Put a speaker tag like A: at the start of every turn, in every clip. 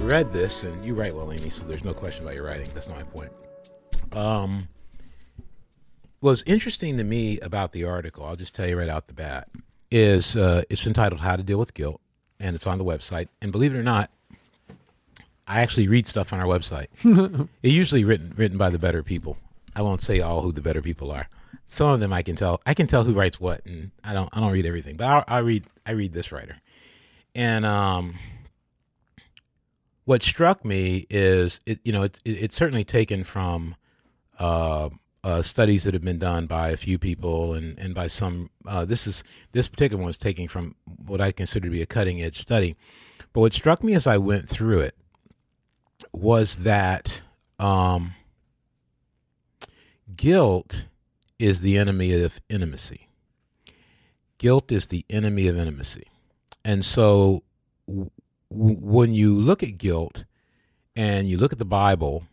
A: read this, and you write well, Amy. So there's no question about your writing. That's not my point. Um, what's interesting to me about the article, I'll just tell you right out the bat, is uh, it's entitled "How to Deal with Guilt," and it's on the website. And believe it or not, I actually read stuff on our website. it's usually written written by the better people. I won't say all who the better people are. Some of them I can tell. I can tell who writes what, and I don't. I don't read everything, but I, I read. I read this writer, and um, what struck me is it. You know, it's it, it's certainly taken from uh, uh, studies that have been done by a few people and and by some. Uh, this is this particular one is taken from what I consider to be a cutting edge study. But what struck me as I went through it was that um, guilt is the enemy of intimacy. Guilt is the enemy of intimacy. And so when you look at guilt and you look at the Bible,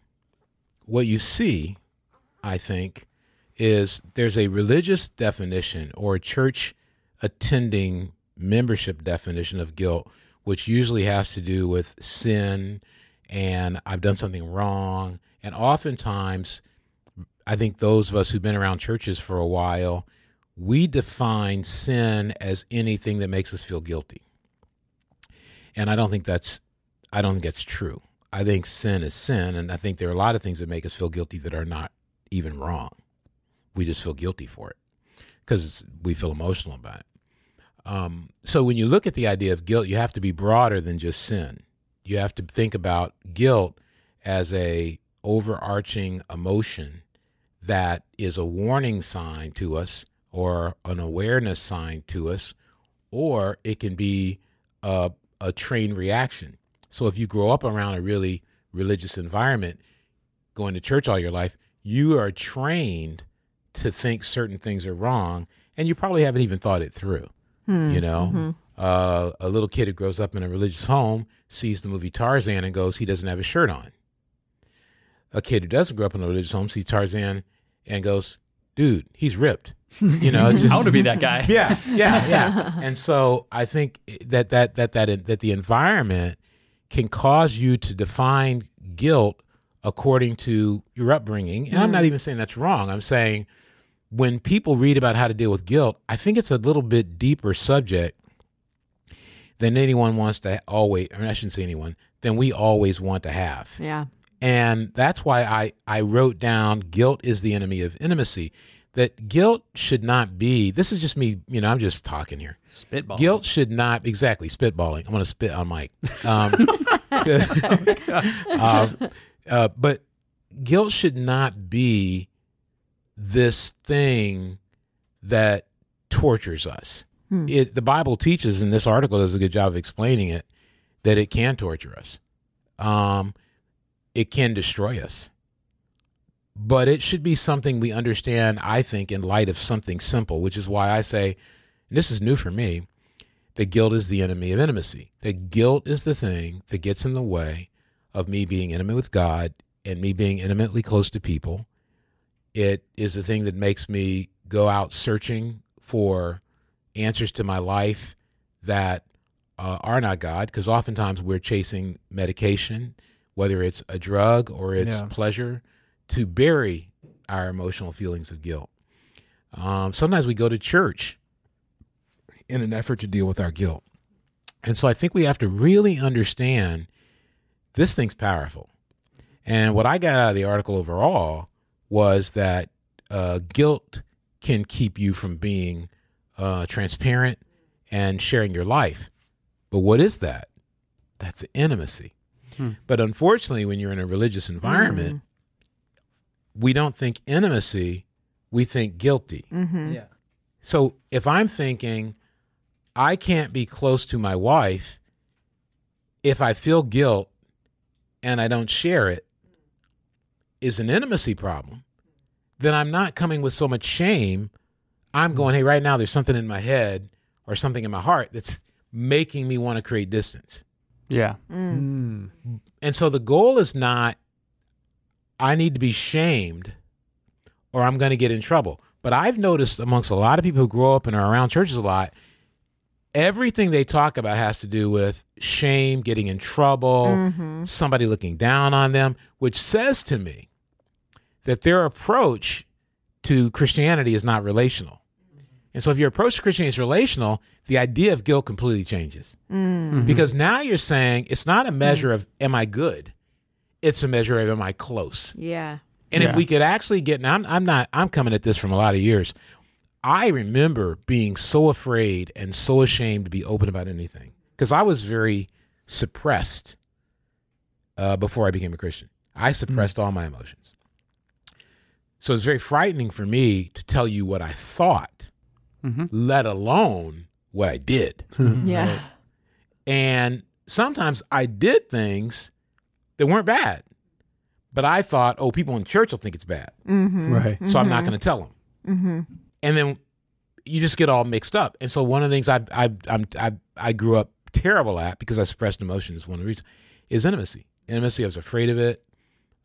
A: what you see, I think, is there's a religious definition or a church attending membership definition of guilt, which usually has to do with sin and I've done something wrong. And oftentimes, I think those of us who've been around churches for a while, we define sin as anything that makes us feel guilty. And I don't think that's I don't think that's true. I think sin is sin, and I think there are a lot of things that make us feel guilty that are not even wrong. We just feel guilty for it because we feel emotional about it. Um, so when you look at the idea of guilt, you have to be broader than just sin you have to think about guilt as a overarching emotion that is a warning sign to us or an awareness sign to us or it can be a, a trained reaction so if you grow up around a really religious environment going to church all your life you are trained to think certain things are wrong and you probably haven't even thought it through hmm. you know mm-hmm. uh, a little kid who grows up in a religious home sees the movie Tarzan and goes, he doesn't have a shirt on. A kid who doesn't grow up in a religious home sees Tarzan and goes, dude, he's ripped. You know,
B: it's just, I want to be that guy.
A: Yeah, yeah, yeah. and so I think that that that that that the environment can cause you to define guilt according to your upbringing. And I'm not mm. even saying that's wrong. I'm saying when people read about how to deal with guilt, I think it's a little bit deeper subject than anyone wants to always, I mean, I shouldn't say anyone, than we always want to have.
C: Yeah.
A: And that's why I, I wrote down guilt is the enemy of intimacy. That guilt should not be, this is just me, you know, I'm just talking here.
B: Spitballing.
A: Guilt should not, exactly, spitballing. I'm going to spit on Mike. Um, uh, uh, but guilt should not be this thing that tortures us. Hmm. It, the Bible teaches, and this article does a good job of explaining it, that it can torture us. Um, it can destroy us. But it should be something we understand, I think, in light of something simple, which is why I say, this is new for me, that guilt is the enemy of intimacy. That guilt is the thing that gets in the way of me being intimate with God and me being intimately close to people. It is the thing that makes me go out searching for answers to my life that uh, are not God, because oftentimes we're chasing medication, whether it's a drug or it's yeah. pleasure, to bury our emotional feelings of guilt. Um, sometimes we go to church in an effort to deal with our guilt. And so I think we have to really understand this thing's powerful. And what I got out of the article overall was that uh, guilt can keep you from being uh, transparent, and sharing your life. But what is that? That's intimacy. Hmm. But unfortunately, when you're in a religious environment, mm. We don't think intimacy, we think guilty.
C: Mm-hmm.
B: Yeah.
A: So if I'm thinking, I can't be close to my wife if I feel guilt and I don't share it, is an intimacy problem, then I'm not coming with so much shame I'm going, hey, right now there's something in my head or something in my heart that's making me want to create distance.
B: Yeah.
C: Mm.
A: And so the goal is not, I need to be shamed or I'm going to get in trouble. But I've noticed amongst a lot of people who grow up and are around churches a lot, everything they talk about has to do with shame, getting in trouble, mm-hmm. somebody looking down on them, which says to me that their approach to Christianity is not relational. And so if your approach to Christianity is relational, the idea of guilt completely changes. Mm. Mm-hmm. Because now you're saying it's not a measure mm. of am I good? It's a measure of am I close?
B: Yeah.
A: And if we could actually get, now I'm, I'm not, I'm coming at this from a lot of years. I remember being so afraid and so ashamed to be open about anything because I was very suppressed uh, before I became a Christian. I suppressed all my emotions. So it's very frightening for me to tell you what I thought, let alone what I did.
B: Yeah.
A: And sometimes I did things that weren't bad, but I thought, oh, people in church will think it's bad. Mm-hmm.
C: Right.
A: So I'm not going to tell them. Mm-hmm. And then you just get all mixed up. And so one of the things I I I'm, I I grew up terrible at because I suppressed emotions. One of the reasons is intimacy. Intimacy. I was afraid of it.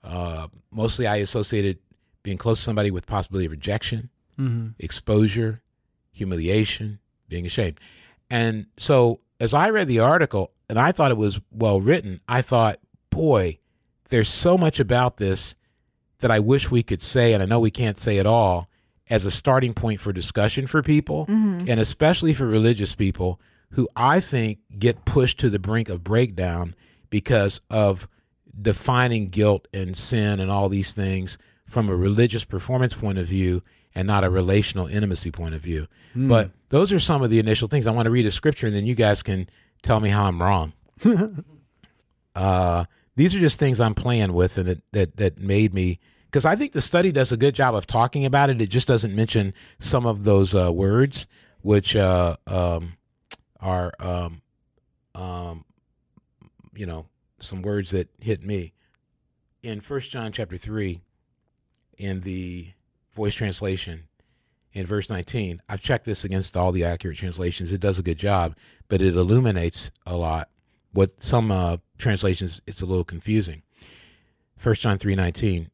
A: Uh, mostly, I associated being close to somebody with possibility of rejection, mm-hmm. exposure, humiliation, being ashamed. And so, as I read the article and I thought it was well written, I thought, boy, there's so much about this that I wish we could say, and I know we can't say it all, as a starting point for discussion for people, and especially for religious people who I think get pushed to the brink of breakdown because of defining guilt and sin and all these things from a religious performance point of view and not a relational intimacy point of view. But those are some of the initial things. I want to read a scripture and then you guys can tell me how I'm wrong. uh, these are just things I'm playing with and that, that, that made me, because I think the study does a good job of talking about it. It just doesn't mention some of those uh, words, which uh, um, are, um, um, you know, some words that hit me. In First John chapter 3, in the voice translation, in verse 19, I've checked this against all the accurate translations. It does a good job, but it illuminates a lot. What some uh, translations, it's a little confusing. First John 3:19,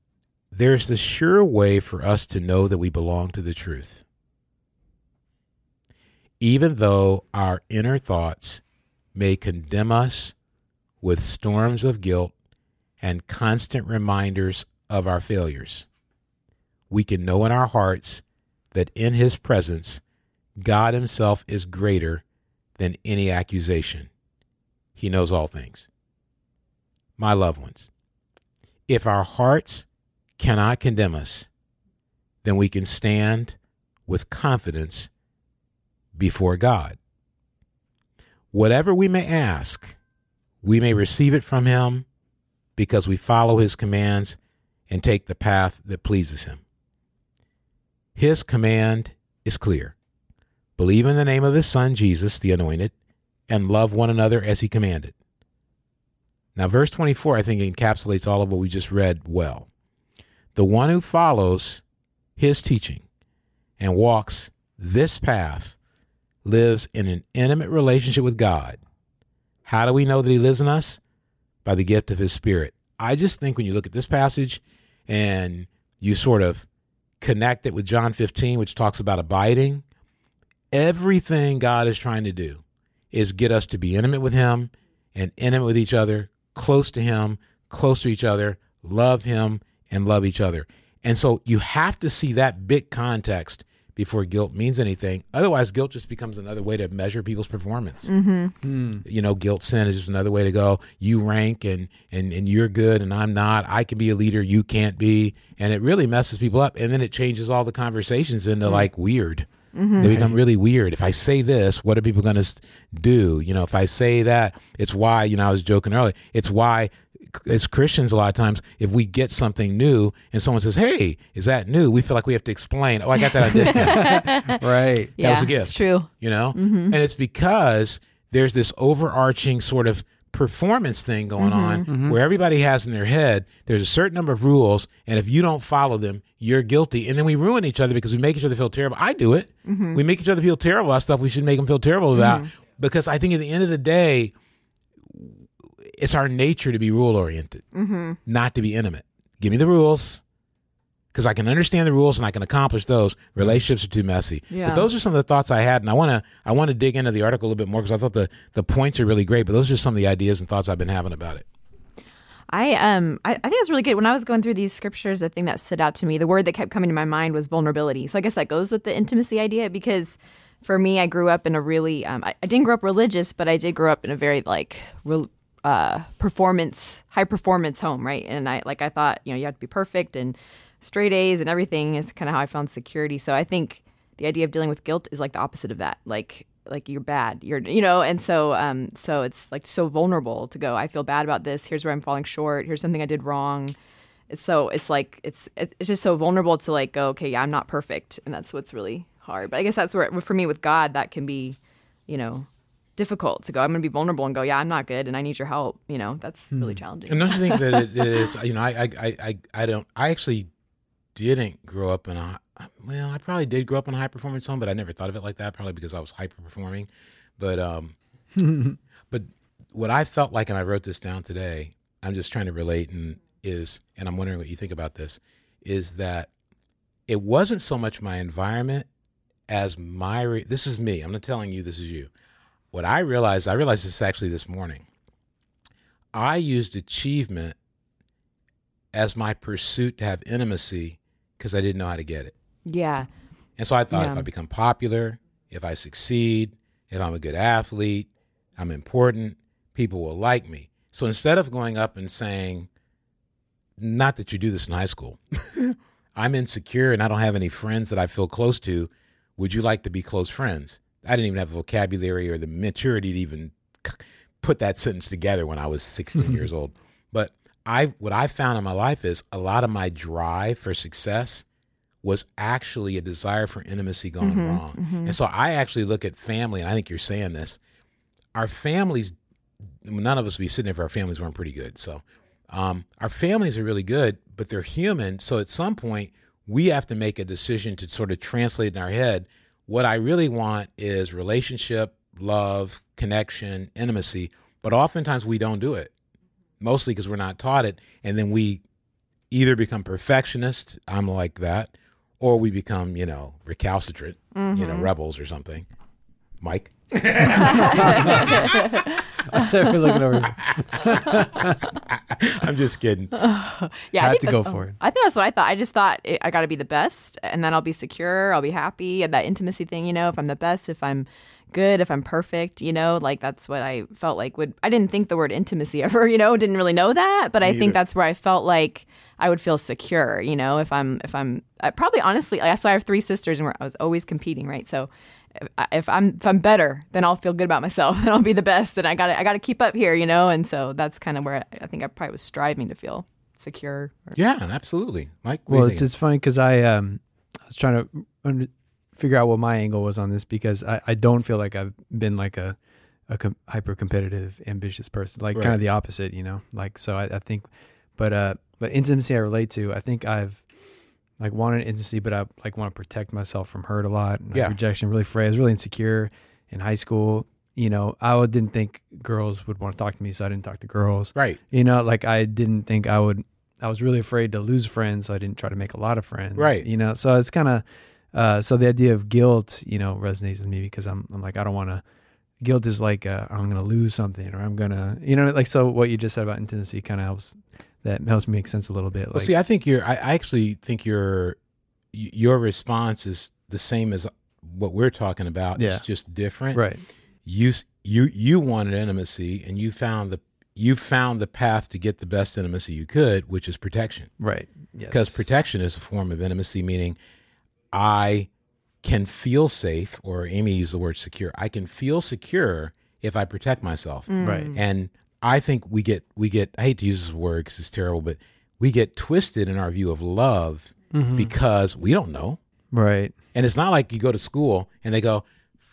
A: there's the sure way for us to know that we belong to the truth. Even though our inner thoughts may condemn us with storms of guilt and constant reminders of our failures, we can know in our hearts that in his presence, God himself is greater than any accusation. He knows all things. My loved ones, if our hearts cannot condemn us, then we can stand with confidence before God. Whatever we may ask, we may receive it from Him because we follow His commands and take the path that pleases Him. His command is clear believe in the name of His Son, Jesus, the Anointed, and love one another as He commanded. Now, verse 24, I think, encapsulates all of what we just read well. The one who follows His teaching and walks this path lives in an intimate relationship with God. How do we know that He lives in us? By the gift of His Spirit. I just think when you look at this passage and you sort of connect it with John 15, which talks about abiding, everything God is trying to do is get us to be intimate with Him and intimate with each other, close to Him, close to each other, love Him, and love each other. And so you have to see that big context before guilt means anything. Otherwise, guilt just becomes another way to measure people's performance. Mm-hmm. Hmm. You know, guilt sin is just another way to go. You rank and and and you're good and I'm not. I can be a leader, you can't be, and it really messes people up. And then it changes all the conversations into mm. like weird. They mm-hmm. become really weird. If I say this, what are people going to do? You know, if I say that, it's why. You know, I was joking earlier. It's why as Christians, a lot of times, if we get something new and someone says, "Hey, is that new?" We feel like we have to explain. Oh, I got that on discount.
C: Right.
B: Yeah.
A: was a gift.
B: It's true.
A: you know, mm-hmm. and it's because there's this overarching sort of performance thing going mm-hmm. on mm-hmm. where everybody has in their head there's a certain number of rules and if you don't follow them you're guilty. And then we ruin each other because we make each other feel terrible. I do it. Mm-hmm. We make each other feel terrible about stuff we should make them feel terrible about because i think at the end of the day it's our nature to be rule oriented not to be intimate. Give me the rules because I can understand the rules and I can accomplish those. Relationships are too messy.
B: Yeah.
A: But those are some of the thoughts I had, and I want to I want to dig into the article a little bit more because I thought the the points are really great. But those are just some of the ideas and thoughts I've been having about it.
B: I um I, I think it's really good. When I was going through these scriptures, the thing that stood out to me, the word that kept coming to my mind was vulnerability. So I guess that goes with the intimacy idea because for me, I grew up in a really um, I, I didn't grow up religious, but I did grow up in a very like real uh, performance high performance home, right? And I like I thought you know you have to be perfect and straight A's and everything is kind of how I found security. So I think the idea of dealing with guilt is like the opposite of that. Like like you're bad you're you know and so um so it's like so vulnerable to go i feel bad about this here's where i'm falling short here's something i did wrong it's so it's like it's it's just so vulnerable to like go okay yeah i'm not perfect and that's what's really hard but i guess that's where for me with god that can be you know difficult to go i'm gonna be vulnerable and go yeah i'm not good and i need your help you know that's really challenging
A: And don't you think that it, it is? You know, I, I, I, I don't. I actually didn't grow up in a. Well, I probably did grow up in a high performance home, but I never thought of it like that. Probably because I was hyper performing. But um, but what I felt like, and I wrote this down today. I'm just trying to relate, and is, and I'm wondering what you think about this. Is that it wasn't so much my environment as my. Re- this is me. I'm not telling you. This is you. What I realized, I realized this actually this morning. I used achievement as my pursuit to have intimacy because I didn't know how to get it.
B: yeah
A: And so I thought
B: Yeah.
A: if I become popular, if I succeed, if I'm a good athlete, I'm important, people will like me. So instead of going up and saying, not that you do this in high school, I'm insecure and I don't have any friends that I feel close to. Would you like to be close friends? I didn't even have the vocabulary or the maturity to even put that sentence together when I was 16 years old. But I, what I found in my life is a lot of my drive for success was actually a desire for intimacy gone wrong. And so I actually look at family, and I think you're saying this. Our families, none of us would be sitting there if our families weren't pretty good. So um, our families are really good, but they're human. So at some point, we have to make a decision to sort of translate in our head what I really want is relationship, love, connection, intimacy. But oftentimes we don't do it, mostly because we're not taught it. And then we either become perfectionist, I'm like that, or we become, you know, recalcitrant, you know, mm-hmm. rebels or something. Mike?
C: looking over.
A: I'm just kidding.
B: yeah I
C: Had
B: think
C: to
B: that-
C: go for it.
B: I think that's what I thought. I just thought it, I got to be the best, and then I'll be secure. I'll be happy. And that intimacy thing, you know, if I'm the best, if I'm good, if I'm perfect, you know, like that's what I felt like would. I didn't think the word intimacy ever, you know, didn't really know that, but I
A: either.
B: think that's where I felt like I would feel secure, you know, if I'm if I'm I probably honestly. I so I have three sisters, and we're, I was always competing, right? So. if I- If I'm if I'm better, then I'll feel good about myself, and I'll be the best. And I got to I got to keep up here, you know. And so that's kind of where I, I think I probably was striving to feel secure. Or,
A: Yeah, absolutely. Mike?
C: Well, it's
A: think?
C: it's funny because I um I was trying to under, figure out what my angle was on this because I, I don't feel like I've been like a a com- hyper competitive ambitious person like kind of the opposite you know like so I, I think but uh but intimacy I relate to I think I've like wanted intimacy but I like want to protect myself from hurt a lot and like,
A: Yeah.
C: rejection really afraid I was really insecure in high school you know I didn't think girls would want to talk to me so I didn't talk to girls
A: right.
C: you know, like I didn't think I would. I was really afraid to lose friends, so I didn't try to make a lot of friends.
A: Right.
C: You know, so it's kind of. Uh, so the idea of guilt, you know, resonates with me because I'm. I'm like I don't want to. Guilt is like uh, I'm gonna lose something, or I'm gonna, you know, like so. What you just said about intimacy kind of helps. That helps me make sense a little bit.
A: Well, see, I think you're. I I actually think your your response is the same as what we're talking about.
C: Yeah.
A: It's just different.
C: right.
A: You you you wanted intimacy, and you found the you found the path to get the best intimacy you could, which is protection.
C: Right. Yes.
A: Because protection is a form of intimacy, meaning I can feel safe, or Amy used the word secure. I can feel secure if I protect myself. Mm.
C: Right. Mm.
A: And I think we get we get I hate to use this word because it's terrible, but we get twisted in our view of love mm-hmm. because we don't know.
C: Right.
A: And it's not like you go to school and they go,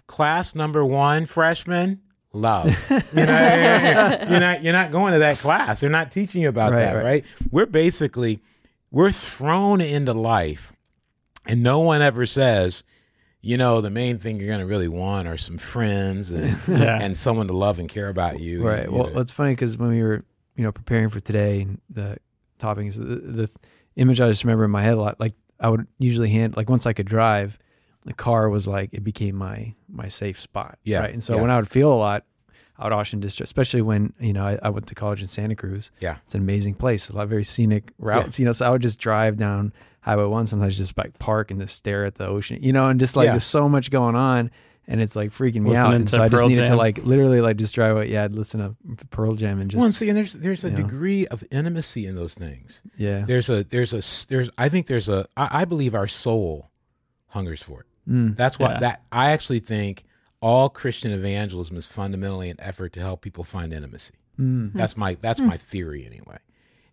A: class number one, freshman, love. you know, you're not you're not going to that class. They're not teaching you about
C: Right,
A: that,
C: right.
A: right. We're basically we're thrown into life, and no one ever says, you know, the main thing you're going to really want are some friends and
C: Yeah.
A: and someone to love and care about you.
C: Right.
A: You
C: Well,
A: know.
C: it's funny because when we were, you know, preparing for today, the topics, the, the image I just remember in my head a lot. Like I would usually hand like once I could drive, the car was like it became my my safe spot.
A: Yeah,
C: Right. And so
A: yeah.
C: when I would feel a lot, I would often just especially when, you know, I, I went to college in Santa Cruz.
A: Yeah.
C: It's an amazing place. A lot of very scenic routes. You know, so I would just drive down Highway One, sometimes just like park and just stare at the ocean, you know, and just like
A: Yeah.
C: there's so much going on and it's like freaking me out. And
D: to
C: so I just
D: Pearl
C: needed to like literally like just drive away. Yeah, I'd listen to Pearl Jam and just
A: well, and see, and there's there's a
C: you know.
A: degree of intimacy in those things.
C: yeah.
A: There's a there's a there's I think there's a I, I believe our soul hungers for it.
C: Mm.
A: That's why
D: Yeah.
A: that I actually think all Christian evangelism is fundamentally an effort to help people find intimacy.
C: Mm.
A: That's my that's my theory anyway.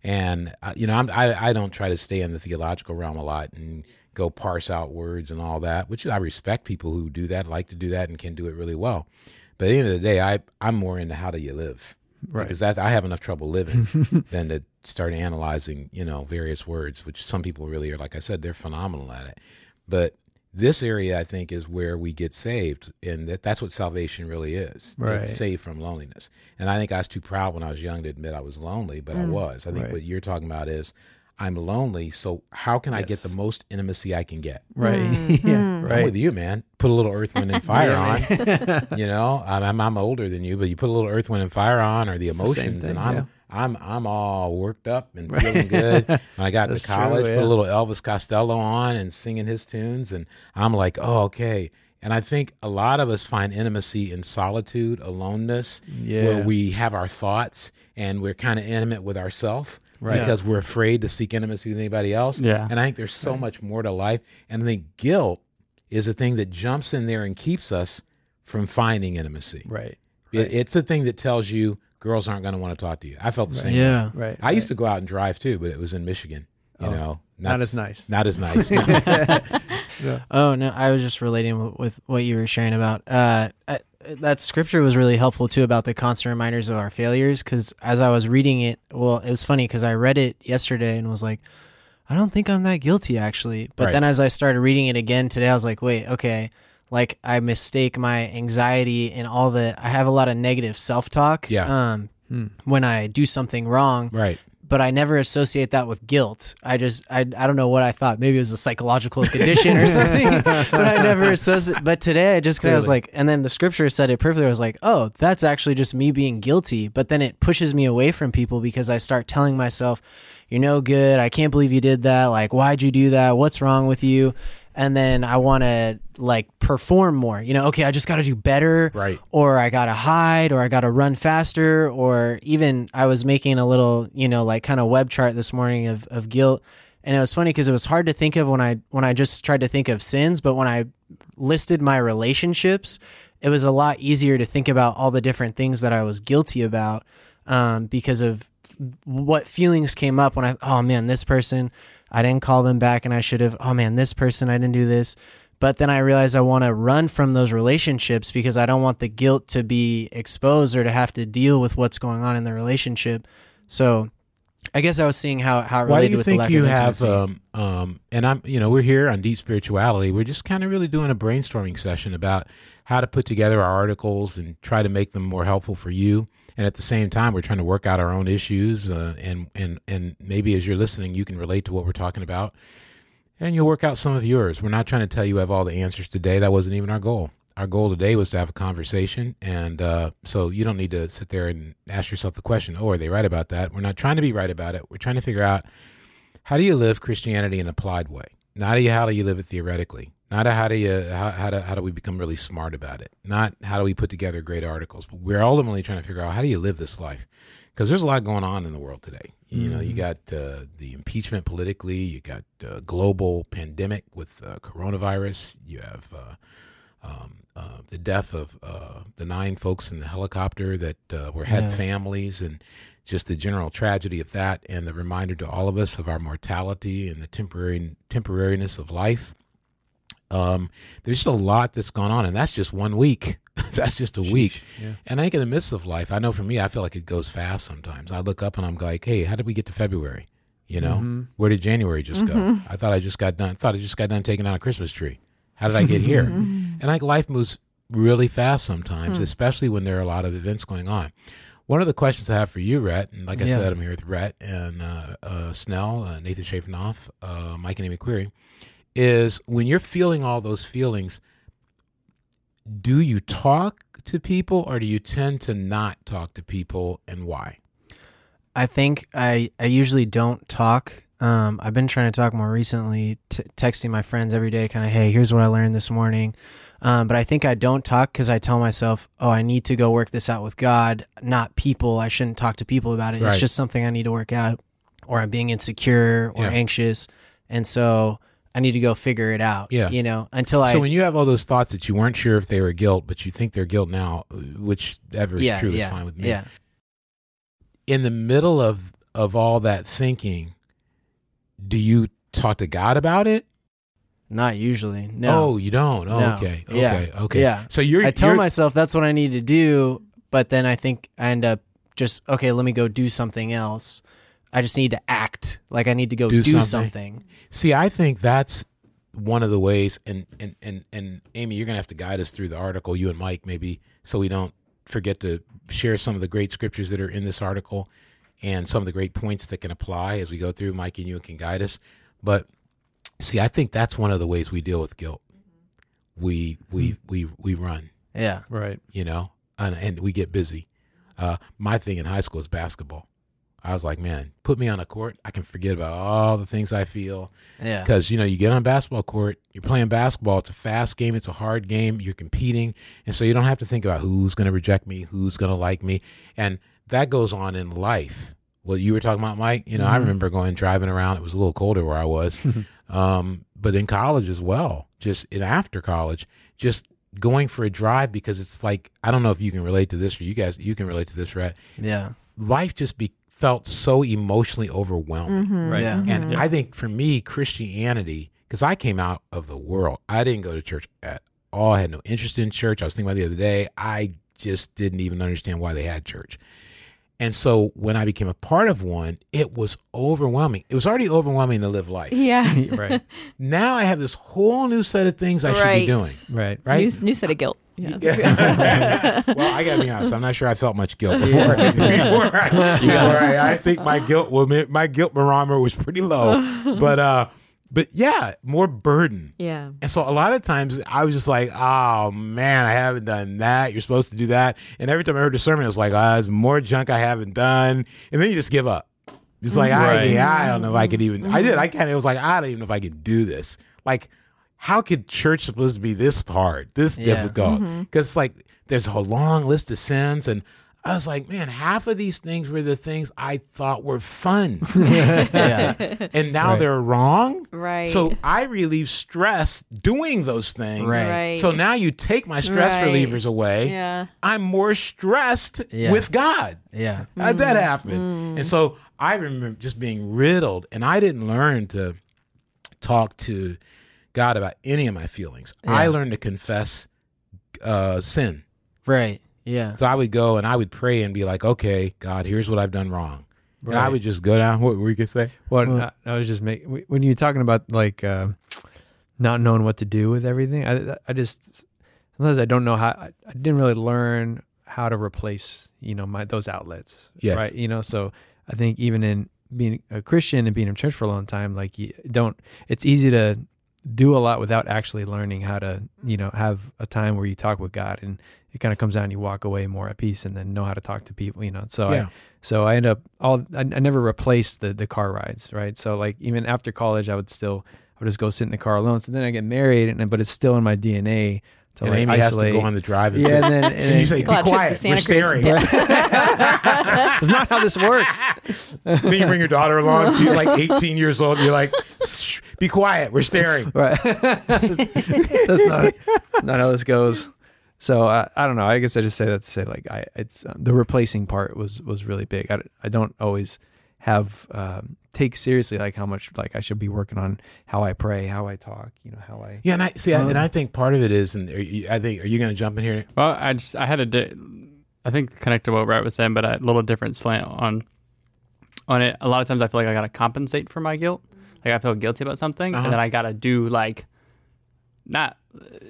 A: And uh, you know, I'm, I I don't try to stay in the theological realm a lot and go parse out words and all that, which I respect people who do that, like to do that, and can do it really well. But at the end of the day, I I'm more into how do you live,
C: Right.
A: Because that I have enough trouble living than to start analyzing, you know, various words, which some people really are. Like I said, they're phenomenal at it. But this area, I think, is where we get saved, and that, that's what salvation really is.
C: Right.
A: It's saved from loneliness. And I think I was too proud when I was young to admit I was lonely, but I was. I think
C: Right.
A: what you're talking about is I'm lonely, so how can I get the most intimacy I can get?
C: Right.
B: Mm-hmm.
C: yeah.
A: I'm
C: Right.
A: with you, man. Put a little earth, wind, and fire on. you know, I'm, I'm I'm older than you, but you put a little earth, wind, and fire on, or the
C: the
A: emotions,
C: thing,
A: and I'm
C: yeah.
A: I'm I'm all worked up and feeling good. When I got to
C: true,
A: college, put a little Elvis Costello on and singing his tunes, and I'm like, oh, okay. And I think a lot of us find intimacy in solitude, aloneness,
C: Yeah.
A: where we have our thoughts and we're kind of intimate with ourselves
C: Right.
A: because we're afraid to seek intimacy with anybody else.
D: Yeah.
A: And I think there's so much more to life. And I think guilt is a thing that jumps in there and keeps us from finding intimacy.
C: Right.
A: It, it's a thing that tells you girls aren't going to want to talk to you. I felt the same. way.
E: Yeah.
C: Right.
A: I used to go out and drive too, but it was in Michigan. You
C: Oh,
A: know,
C: not as nice.
A: Not as nice.
E: Oh no, I was just relating with, with what you were sharing about. Uh, I, that scripture was really helpful too about the constant reminders of our failures. Because as I was reading it, well, it was funny because I read it yesterday and was like, I don't think I'm that guilty actually. But
A: Right.
E: then as I started reading it again today, I was like, wait, okay. Like I mistake my anxiety and all the. I have a lot of negative self talk.
A: Yeah.
E: Um,
C: Hmm.
E: when I do something wrong,
A: right.
E: but I never associate that with guilt. I just I, I don't know what I thought. Maybe it was a psychological condition or something. but I never associate. But today I just kind of was like, and then the scripture said it perfectly. I was like, oh, that's actually just me being guilty. But then it pushes me away from people because I start telling myself, you're no good. I can't believe you did that. Like, why'd you do that? What's wrong with you? And then I want to like perform more. You know, okay, I just got to do better
A: Right.
E: or I gotta hide, or I gotta run faster, or even I was making a little, you know, like kind of web chart this morning of, of guilt, and it was funny because it was hard to think of when I when I just tried to think of sins, but when I listed my relationships, it was a lot easier to think about all the different things that I was guilty about um, because of what feelings came up when I oh man this person I didn't call them back and I should have oh man this person I didn't do this. But then I realized I want to run from those relationships because I don't want the guilt to be exposed or to have to deal with what's going on in the relationship. So I guess I was seeing how how it
A: Why do you
E: with the
A: think you have um um and I'm you know we're here on deep spirituality. We're just kind of really doing a brainstorming session about how to put together our articles and try to make them more helpful for you and at the same time we're trying to work out our own issues uh, and and and maybe as you're listening you can relate to what we're talking about and you'll work out some of yours. We're not trying to tell you have all the answers today. That wasn't even our goal. Our goal today was to have a conversation and uh, so you don't need to sit there and ask yourself the question oh are they right about that? We're not trying to be right about it. We're trying to figure out how do you live christianity in an applied way? Not how do you live it theoretically not how do you how, how, do, how do we become really smart about it not how do we put together great articles but we're ultimately trying to figure out how do you live this life because there's a lot going on in the world today you know you got uh, the impeachment politically you got uh, global pandemic with uh, coronavirus you have uh, um, uh, the death of uh, the nine folks in the helicopter that uh, were had
E: Yeah.
A: families and just the general tragedy of that and the reminder to all of us of our mortality and the temporary temporariness of life. Um, there's just a lot that's gone on, and that's just one week. that's just a week.
C: Yeah.
A: And I think in the midst of life, I know for me, I feel like it goes fast sometimes. I look up and I'm like, hey, how did we get to February? You know,
C: Mhm.
A: where did January just go? I thought I just got done. thought I just got done taking out a Christmas tree. How did I get here? and like life moves really fast sometimes, especially when there are a lot of events going on. One of the questions I have for you, Rhett, and like I
C: Yeah.
A: said, I'm here with Rhett and uh, uh, Snell, uh, Nathan Shafinoff, uh, Mike and Amy Query, is when you're feeling all those feelings, do you talk to people or do you tend to not talk to people and why?
E: I think I, I usually don't talk. Um, I've been trying to talk more recently, t- texting my friends every day, kind of, hey, here's what I learned this morning. Um, but I think I don't talk because I tell myself, oh, I need to go work this out with God, not people. I shouldn't talk to people about it.
A: Right.
E: It's just something I need to work out, or I'm being insecure or
A: Yeah.
E: anxious. And so I need to go figure it out,
A: Yeah.
E: you know, until I.
A: so when you have all those thoughts that you weren't sure if they were guilt, but you think they're guilt now, whichever is
E: yeah,
A: true
E: yeah,
A: is fine with me.
E: Yeah.
A: In the middle of of all that thinking, do you talk to God about it?
E: Not usually. No.
A: Oh, you don't. Oh,
E: No.
A: okay.
E: Yeah.
A: Okay. Okay.
E: Yeah.
A: So you're
E: I tell
A: you're,
E: myself that's what I need to do, but then I think I end up just okay. Let me go do something else. I just need to act like I need to go
A: Do
E: do,
A: something.
E: something.
A: See, I think that's one of the ways, and and and and Amy, you're gonna have to guide us through the article, you and Mike, maybe, so we don't forget to share some of the great scriptures that are in this article, and some of the great points that can apply as we go through. Mike and you can guide us, but see, I think that's one of the ways we deal with guilt. We we we we run,
E: Yeah,
C: Right.
A: you know, and, and we get busy. Uh, my thing in high school is basketball. I was like, man, put me on a court, I can forget about all the things I feel.
E: Yeah,
A: because you know you get on a basketball court you're playing basketball it's a fast game it's a hard game you're competing and so you don't have to think about who's going to reject me who's going to like me and that goes on in life. What you were talking about mike you know i
C: Mhm.
A: remember going driving around it was a little colder where i was um, but in college as well just in after college just going for a drive because it's like i don't know if you can relate to this or you guys you can relate to this right
E: yeah,
A: life just be felt so emotionally overwhelming
B: Mhm,
C: Right.
E: Yeah.
B: mhm.
A: and I think for me, Christianity, because I came out of the world, I didn't go to church at all. I had no interest in church. I was thinking about it the other day. I just didn't even understand why they had church. And so when I became a part of one, it was overwhelming. It was already overwhelming to live life.
B: yeah.
C: right.
A: Now I have this whole new set of things I should be doing.
C: Right.
A: Right?
B: New, new set of guilt. Yeah.
A: well, I gotta be honest. I'm not sure I felt much guilt before. before, I, before I, I think my guilt, well, my guilt barometer was pretty low. But, uh, but yeah, more burden.
B: yeah.
A: And so a lot of times I was just like, oh man, I haven't done that. You're supposed to do that. And every time I heard a sermon, it was like, ah, there's more junk I haven't done. And then you just give up. It's like, I, yeah, I don't know if I could even, I did. I kind of it was like, I don't even know if I could do this. Like, how could church supposed to be this hard, this
E: Yeah.
A: difficult? Because like, there's a long list of sins. And I was like, man, half of these things were the things I thought were fun.
E: yeah,
A: and now
C: Right.
A: they're wrong.
B: Right.
A: So I relieve stress doing those things.
E: Right.
B: Right.
A: So now you take my stress
B: Right.
A: relievers away.
B: yeah.
A: I'm more stressed
E: Yeah.
A: with God.
E: yeah,
A: How'd that happen? And so I remember just being riddled, and I didn't learn to talk to God about any of my feelings. I learned to confess uh, sin.
E: right, yeah,
A: So I would go and I would pray and be like, "Okay, God, here's what I've done wrong." And I would just go down. What were you gonna say?
C: Well,
E: Well-
C: I, I was just making when you're talking about like uh, not knowing what to do with everything. I I just sometimes I don't know how. I, I didn't really learn how to replace you know my those outlets.
A: Yes.
C: Right. You know. So I think even in being a Christian and being in church for a long time, like you don't. It's easy to do a lot without actually learning how to you know have a time where you talk with God and it kind of comes down and you walk away more at peace and then know how to talk to people you know so I, so I end up all I, I never replaced the the car rides, right? So like even after college, I would still I would just go sit in the car alone. So then I get married, and but it's still in my DNA to
A: And
C: like
A: Amy
C: isolate.
A: has to go on the drive and
C: yeah,
A: say,
C: and then, and
A: and you say,
B: Take a lot
A: "Be quiet,
B: to
A: we're
B: Cruz.
A: staring."
C: it's not how this works.
A: then you bring your daughter along. She's like 18 years old. You're like, Shh, be quiet. We're staring.
C: Right. that's, that's not not how this goes. So I I don't know. I guess I just say that to say like I it's um, the replacing part was was really big. I, I don't always have um, take seriously like how much like I should be working on how I pray, how I talk, you know, how I
A: Yeah, and I see, I, and I think part of it is, and are you, I think, are you going to jump in here?
D: Well, I just I had a, di- I think connect to what Brett was saying, but a little different slant on, on it. A lot of times I feel like I gotta compensate for my guilt. Like I feel guilty about something,
A: Uh-huh.
D: and then I gotta do like, not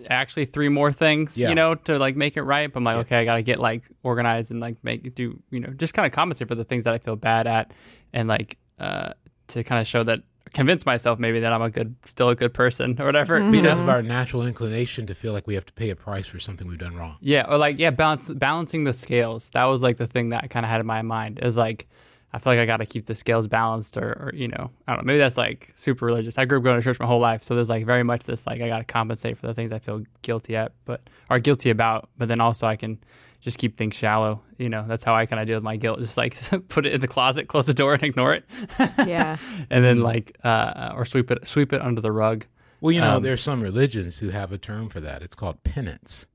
D: actually three more things,
A: Yeah.
D: you know, to like make it right. But I'm like,
A: Yeah.
D: okay, I got to get like organized and like make do, you know, just kind of compensate for the things that I feel bad at and like uh, to kind of show that, convince myself maybe that I'm a good, still a good person or whatever. you
A: because of our natural inclination to feel like we have to pay a price for something we've done wrong.
D: Yeah, or like yeah, balance balancing the scales. That was like the thing that I kind of had in my mind. Is like I feel like I got to keep the scales balanced, or, or you know, I don't know. Maybe that's like super religious. I grew up going to church my whole life, so there's like very much this like I got to compensate for the things I feel guilty at, but or guilty about. But then also I can just keep things shallow. You know, that's how I kind of deal with my guilt. Just like put it in the closet, close the door, and ignore it,
B: Yeah.
D: and then like uh, or sweep it sweep it under the rug.
A: Well, you know,
D: Um,
A: there's some religions who have a term for that. It's called penance.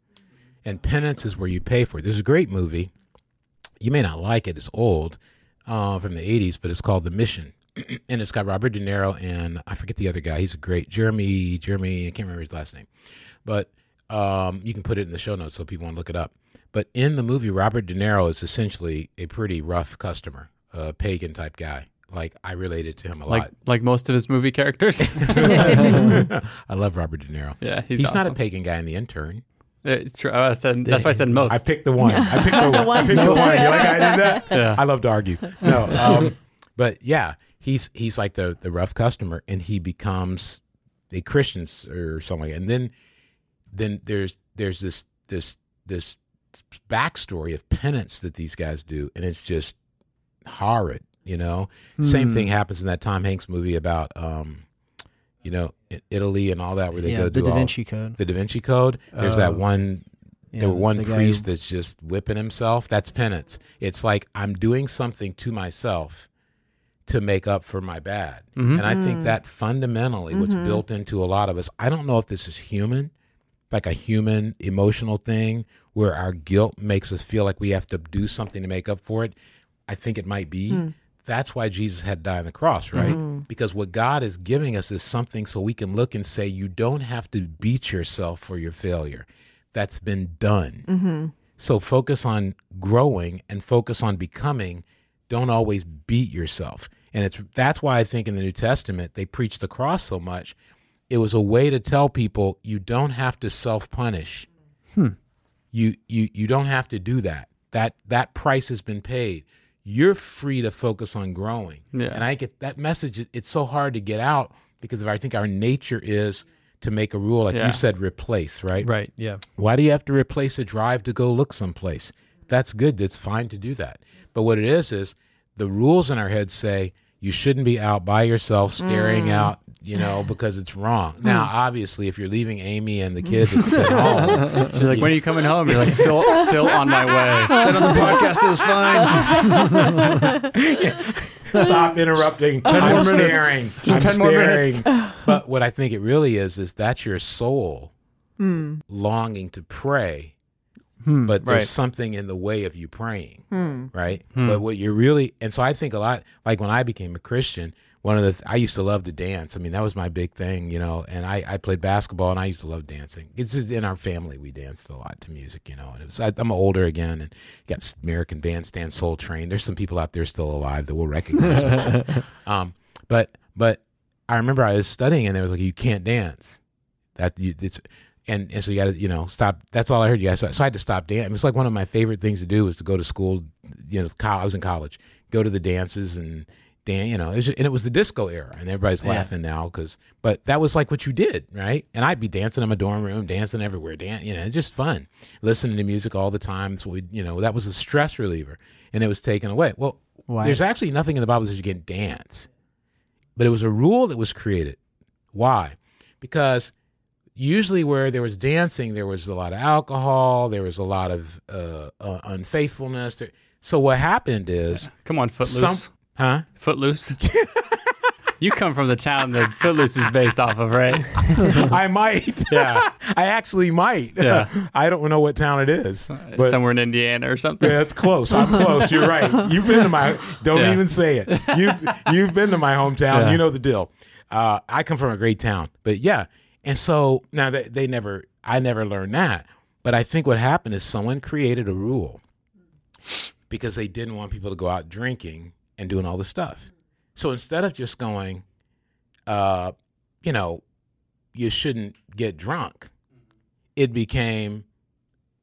A: And penance is where you pay for it. There's a great movie. You may not like it. It's old, uh, from the 80s, but it's called The Mission. and it's got Robert De Niro and I forget the other guy. He's a great Jeremy, Jeremy, I can't remember his last name. But um, you can put it in the show notes so people want to look it up. But in the movie, Robert De Niro is essentially a pretty rough customer, a pagan type guy. Like I related to him a
D: Like
A: lot.
D: like most of his movie characters.
A: I love Robert De Niro.
D: yeah, he's,
A: He's, not a pagan guy in the intern.
D: It's true. I said, that's why I said most.
A: I picked the one. I picked the one. I picked the one. You like I did that?
D: Yeah.
A: I love to argue. No, um, but yeah, he's he's like the the rough customer, and he becomes a Christian or something. Like that. And then then there's there's this this this backstory of penance that these guys do, and it's just horrid. You know, same
C: Hmm.
A: thing happens in that Tom Hanks movie about um, you know, I- Italy and all that, where they
E: yeah,
A: go
E: the
A: do
E: Da
A: all-
E: Vinci Code.
A: the Da Vinci Code. There's that
C: Oh.
A: one
E: Yeah,
A: the one
E: the
A: priest
E: who-
A: that's just whipping himself. That's penance. It's like I'm doing something to myself to make up for my bad.
D: Mhm.
A: And I think mm. that fundamentally what's mm-hmm. built into a lot of us. I don't know if this is human, like a human emotional thing where our guilt makes us feel like we have to do something to make up for it. I think it might be. Hmm. That's why Jesus had to die on the cross, right? Mm-hmm. Because what God is giving us is something so we can look and say, you don't have to beat yourself for your failure. That's been done. Mm-hmm. So focus on growing and focus on becoming. Don't always beat yourself. And it's that's why I think in the New Testament they preach the cross so much. It was a way to tell people you don't have to self punish. Hmm. You you you don't have to do that. That that price has been paid. You're free to focus on growing.
D: Yeah.
A: And I get that message. It's so hard to get out because I think our nature is to make a rule, like
D: Yeah.
A: you said, replace, right?
C: Right. Yeah.
A: Why do you have to replace a drive to go look someplace? That's good. It's fine to do that. But what it is is the rules in our heads say you shouldn't be out by yourself staring mm. out, you know, because it's wrong. Hmm. Now, obviously, if you're leaving Amy and the kids at home,
D: She's like, when are you coming home? You're like, still, still on my way.
C: Said on the podcast it was fine.
A: stop interrupting.
C: Ten
A: I'm
C: more minutes.
A: staring.
C: Just
A: I'm
C: 10 more minutes.
A: but what I think it really is is that's your soul hmm. longing to pray, but there's
D: Right.
A: something in the way of you praying,
B: Hmm.
A: right?
D: Hmm.
A: But what you're really, and so I think a lot. Like when I became a Christian, one of the th- I used to love to dance. I mean, that was my big thing, you know. And I, I played basketball, and I used to love dancing. It's just in our family we danced a lot to music, you know. And it was I, I'm older again, and got American Bandstand, Soul Train. There's some people out there still alive that will recognize um, but but I remember I was studying, and they was like, "You can't dance." That you, it's and, and so you got to you know stop. That's all I heard you guys. So, so I had to stop dancing. It's like one of my favorite things to do was to go to school. You know, I was in college, go to the dances and dan. You know, it was just- and it was the disco era, and everybody's
E: Yeah.
A: laughing now because. But that was like what you did, right? And I'd be dancing in my dorm room, dancing everywhere, dan- You know, it's just fun, listening to music all the time. So we, you know, that was a stress reliever, and it was taken away. Well,
E: Why?
A: there's actually nothing in the Bible that says you can dance, but it was a rule that was created. Why? Because usually where there was dancing, there was a lot of alcohol, there was a lot of uh, uh, unfaithfulness. There, so what happened is,
D: Come on, Footloose.
A: some, huh?
D: Footloose. you come from the town that Footloose is based off of, right?
A: I might.
D: Yeah.
A: I actually might.
D: Yeah.
A: I don't know what town it is, but
D: Somewhere in Indiana or something.
A: Yeah, it's close. I'm close. You're right. You've been to my. Don't
D: Yeah.
A: even say it. You you've been to my hometown.
D: Yeah.
A: You know the deal. Uh, I come from a great town, but yeah. And so now they, they never. I never learned that. But I think what happened is someone created a rule because they didn't want people to go out drinking and doing all this stuff. So instead of just going, uh, you know, you shouldn't get drunk. it became,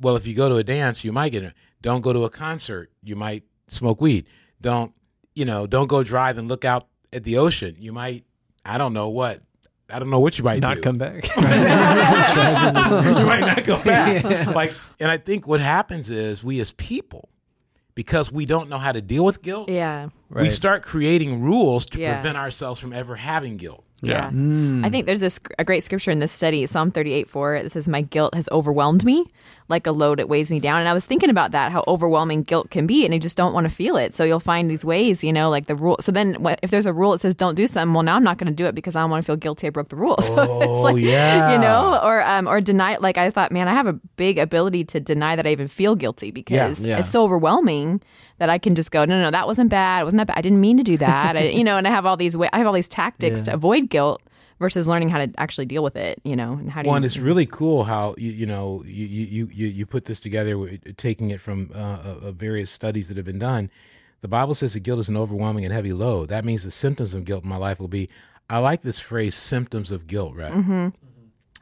A: well, if you go to a dance, you might get. Don't go to a concert, you might smoke weed. Don't, you know, don't go drive and look out at the ocean. You might, I don't know what, I don't know what you might
C: Not
A: do.
C: come back.
A: you might not go back. Like, and I think what happens is we as people, because we don't know how to deal with guilt,
B: Yeah.
A: we start creating rules to
B: Yeah.
A: prevent ourselves from ever having guilt.
B: Yeah.
C: Mm.
B: I think there's this a great scripture in this study, Psalm 38 4. It says, My guilt has overwhelmed me like a load, it weighs me down. And I was thinking about that, how overwhelming guilt can be, and you just don't want to feel it. So you'll find these ways, you know, like the rule. So then what- if there's a rule that says don't do something, well, now I'm not going to do it because I don't want to feel guilty I broke the rule. So
A: Oh,
B: it's like,
A: yeah.
B: you know, or, um, or deny, like I thought, man, I have a big ability to deny that I even feel guilty because
E: Yeah.
B: it's so overwhelming that I can just go, no, no, no, that wasn't bad. It wasn't that bad. I didn't mean to do that. I, you know, and I have all these, wa- I have all these tactics to avoid guilt versus learning how to actually deal with it, you know, and how do
A: One,
B: you,
A: it's really cool how you you know you you you, you put this together, taking it from uh, uh, various studies that have been done. The Bible says that guilt is an overwhelming and heavy load. That means the symptoms of guilt in my life will be. I like this phrase, symptoms of guilt, right?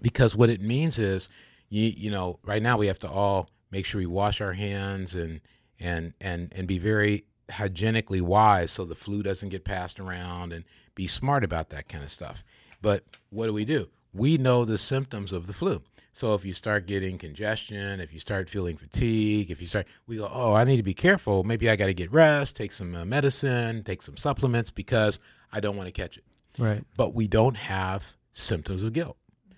A: Because what it means is, you you know, right now we have to all make sure we wash our hands and and and and be very hygienically wise so the flu doesn't get passed around and be smart about that kind of stuff. But what do we do? We know the symptoms of the flu. So if you start getting congestion, if you start feeling fatigue, if you start, we go, oh, I need to be careful. Maybe I got to get rest, take some uh, medicine, take some supplements because I don't want to catch it.
C: right.
A: But we don't have symptoms of guilt.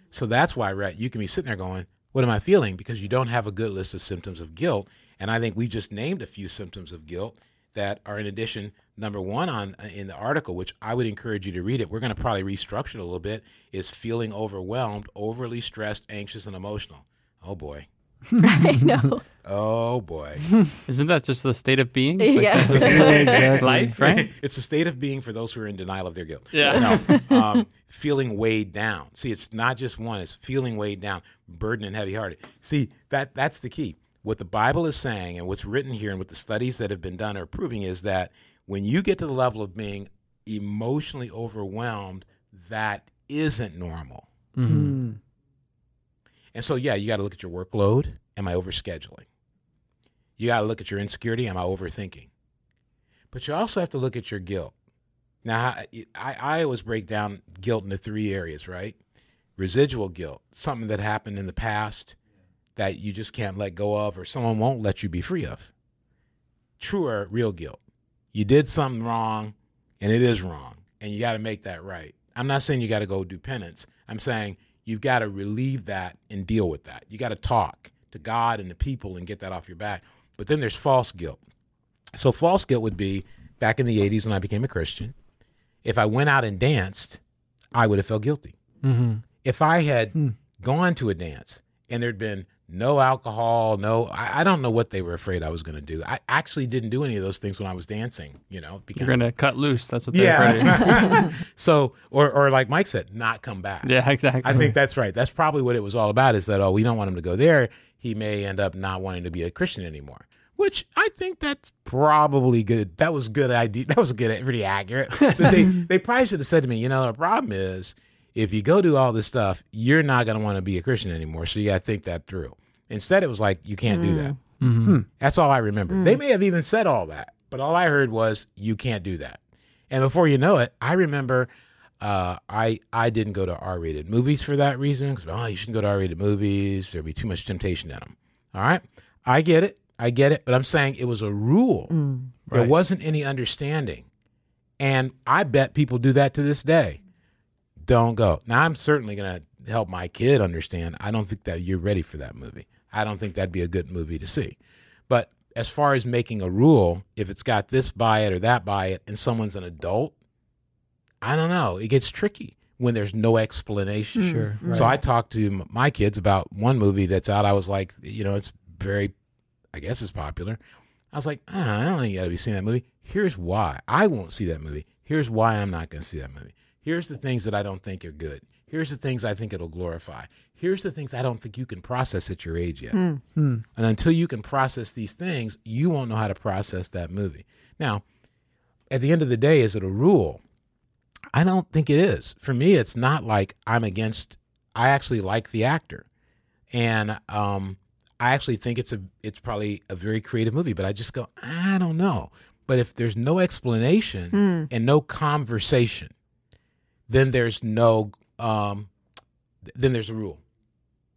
A: So that's why, right, you can be sitting there going, what am I feeling? Because you don't have a good list of symptoms of guilt. And I think we just named a few symptoms of guilt that are in addition number one on uh, in the article which i would encourage you to read it we're going to probably restructure it a little bit is feeling overwhelmed overly stressed anxious and emotional oh boy
B: I know.
A: oh boy
D: Isn't that just the state of being?
B: Yeah.
D: that's just
C: exactly.
D: life, right?
A: it's the state of being for those who are in denial of their guilt
D: Yeah.
A: no, um, feeling weighed down. See, it's not just one; it's feeling weighed down, burdened and heavy-hearted. See, that that's the key. What the Bible is saying, and what's written here, and what the studies that have been done are proving, is that when you get to the level of being emotionally overwhelmed, that isn't normal.
C: Mhm.
A: And so, yeah, you got to look at your workload. Am I overscheduling? You got to look at your insecurity. Am I overthinking? But you also have to look at your guilt. Now, I, I I always break down guilt into three areas, right? Residual guilt, something that happened in the past that you just can't let go of or someone won't let you be free of. True or real guilt. You did something wrong and it is wrong and you got to make that right. I'm not saying you got to go do penance. I'm saying you've got to relieve that and deal with that. You got to talk to God and the people and get that off your back. But then there's false guilt. So false guilt would be back in the 80s when I became a Christian. If I went out and danced, I would have felt guilty.
C: Mhm.
A: If I had gone to a dance and there'd been no alcohol, no, I, I don't know what they were afraid I was going to do. I actually didn't do any of those things when I was dancing. You know, it
D: You're gonna cut loose. That's what they're afraid
A: yeah. so, or or like Mike said, not come back.
D: Yeah, exactly.
A: I think that's right. That's probably what it was all about. Is that oh, we don't want him to go there. He may end up not wanting to be a Christian anymore. Which I think that's probably good. That was good idea. That was good, pretty accurate. But they they probably should have said to me, you know, the problem is if you go do all this stuff, you're not going to want to be a Christian anymore. So you got to think that through. Instead, it was like you can't do that.
C: Mm-hmm.
A: That's all I remember. They may have even said all that, but all I heard was you can't do that. And before you know it, I remember uh, I I didn't go to R-rated movies for that reason. 'cause, oh, you shouldn't go to R-rated movies. There'd be too much temptation in them. All right, I get it, I get it. But I'm saying it was a rule. There
C: Right.
A: wasn't any understanding, and I bet people do that to this day. Don't go. Now I'm certainly going to help my kid understand. I don't think that you're ready for that movie. I don't think that'd be a good movie to see. But as far as making a rule, if it's got this by it or that by it, and someone's an adult, I don't know. It gets tricky when there's no explanation.
C: Sure.
A: So I talked to my kids about one movie that's out. I was like, you know, it's very, I guess it's popular. I was like, ah, I don't think you got to be seeing that movie. Here's why I won't see that movie. Here's why I'm not going to see that movie. Here's the things that I don't think are good. Here's the things I think it'll glorify. Here's the things I don't think you can process at your age yet.
C: Hmm.
A: And until you can process these things, you won't know how to process that movie. Now, at the end of the day, is it a rule? I don't think it is. For me, it's not like I'm against, I actually like the actor. and um, I actually think it's a it's probably a very creative movie. But I just go, I don't know. But if there's no explanation and no conversation, then there's no um, then there's a rule.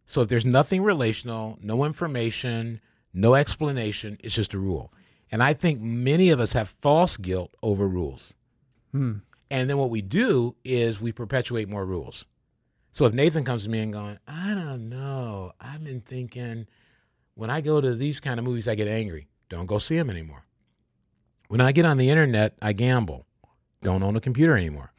A: So if there's nothing relational, no information, no explanation, it's just a rule. And I think many of us have false guilt over rules. And then what we do is we perpetuate more rules. So if Nathan comes to me and going, I don't know, I've been thinking when I go to these kind of movies, I get angry. Don't go see them anymore. When I get on the internet, I gamble. Don't own a computer anymore.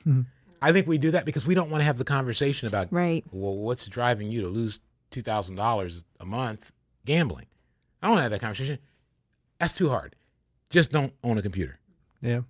A: I think we do that because we don't want to have the conversation about
B: Right.
A: well, what's driving you to lose two thousand dollars a month gambling? I don't want to have that conversation. That's too hard. Just don't own a computer.
C: Yeah.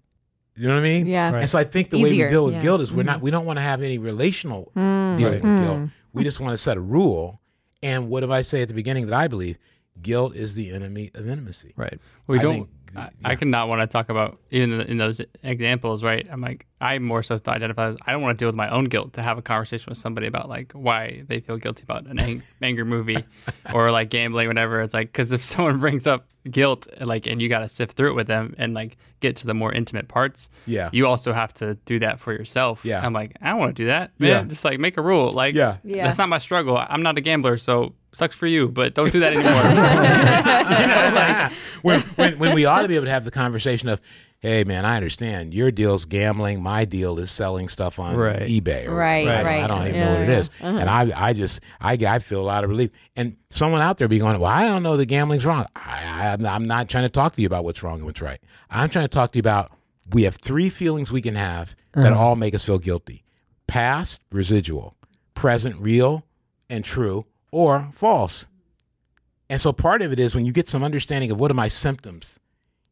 A: You know what I mean?
B: Yeah.
C: Right.
A: And so I think the way we deal with
B: yeah. Mm-hmm.
A: guilt is we're not we don't want to have any relational dealing with guilt. We just want to set a rule. And what did I say at the beginning that I believe? Guilt is the enemy of intimacy.
C: Right.
D: We
A: I
D: don't. I,
A: yeah.
D: I cannot want to talk about even in those examples, right? I'm like, I more so identify. As, I don't want to deal with my own guilt to have a conversation with somebody about like why they feel guilty about an ang- anger movie or like gambling, whatever. It's like because if someone brings up guilt, like, and you got to sift through it with them and like get to the more intimate parts.
A: Yeah.
D: you also have to do that for yourself.
A: Yeah.
D: I'm like, I don't want to do that, man.
A: Yeah.
D: Just like make a rule. Like,
A: Yeah.
B: Yeah.
D: that's not my struggle. I'm not a gambler, so sucks for you. But don't do that anymore. you know, like.
A: when, when when we ought to be able to have the conversation of, hey man, I understand your deal's gambling, my deal is selling stuff on
C: Right.
A: eBay. Or,
B: Right,
A: I don't- I don't even
B: Yeah,
A: know what it is,
B: yeah.
A: is, and I I just I I feel a lot of relief. And someone out there be going, well, I don't know the gambling's wrong. I, I I'm- I'm not trying to talk to you about what's wrong and what's right. I'm trying to talk to you about we have three feelings we can have that uh-huh. all make us feel guilty: past, residual, present, real and true, or false. And so part of it is when you get some understanding of what are my symptoms,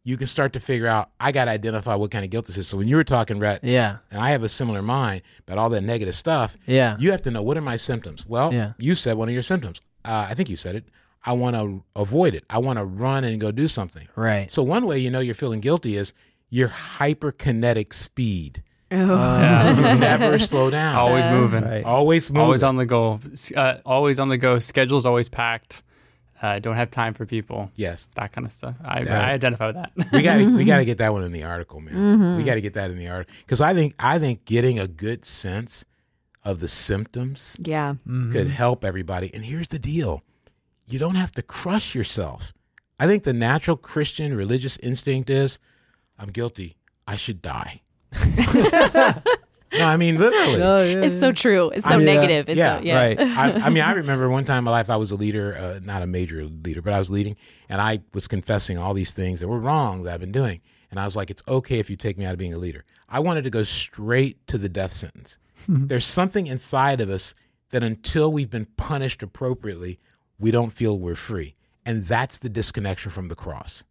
A: you can start to figure out I got to identify what kind of guilt this is. So when you were talking, Rhett,
E: Yeah.
A: and I have a similar mind about all that negative stuff,
E: Yeah.
A: you have to know what are my symptoms. Well,
E: Yeah.
A: you said one of your symptoms. Uh, I think you said it. I want to avoid it. I want to run and go do something.
E: Right.
A: So one way you know you're feeling guilty is your hyperkinetic speed.
D: Yeah.
A: You never slow down.
D: always moving.
C: Right.
A: Always moving.
D: Always on the go. Uh, always on the go. Schedule's always packed. Uh, don't have time for people.
A: Yes.
D: That kind of stuff. I,
A: Yeah.
D: I identify with that.
A: we got to we got to get that one in the article, man. We got to get that in the article because I think I think getting a good sense of the symptoms
B: Yeah.
A: could help everybody. And here's the deal: you don't have to crush yourself. I think the natural Christian religious instinct is, I'm guilty. I should die. no, I mean literally.
C: Oh, yeah,
B: It's so true. It's so
A: I-
B: negative. It's
A: yeah,
B: so, yeah.
C: Right.
A: I, I mean, I remember one time in my life I was a leader, uh, not a major leader, but I was leading, and I was confessing all these things that were wrong that I've been doing. And I was like, it's okay if you take me out of being a leader. I wanted to go straight to the death sentence. There's something inside of us that until we've been punished appropriately, we don't feel we're free. And that's the disconnection from the cross.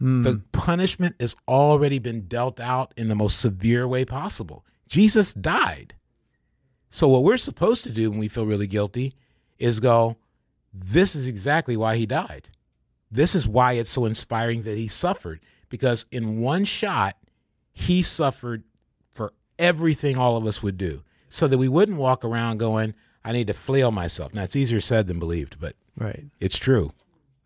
A: The punishment has already been dealt out in the most severe way possible. Jesus died. So what we're supposed to do when we feel really guilty is go, this is exactly why he died. This is why it's so inspiring that he suffered because in one shot he suffered for everything all of us would do so that we wouldn't walk around going, I need to flail myself. Now it's easier said than believed, but
C: Right.
A: it's true.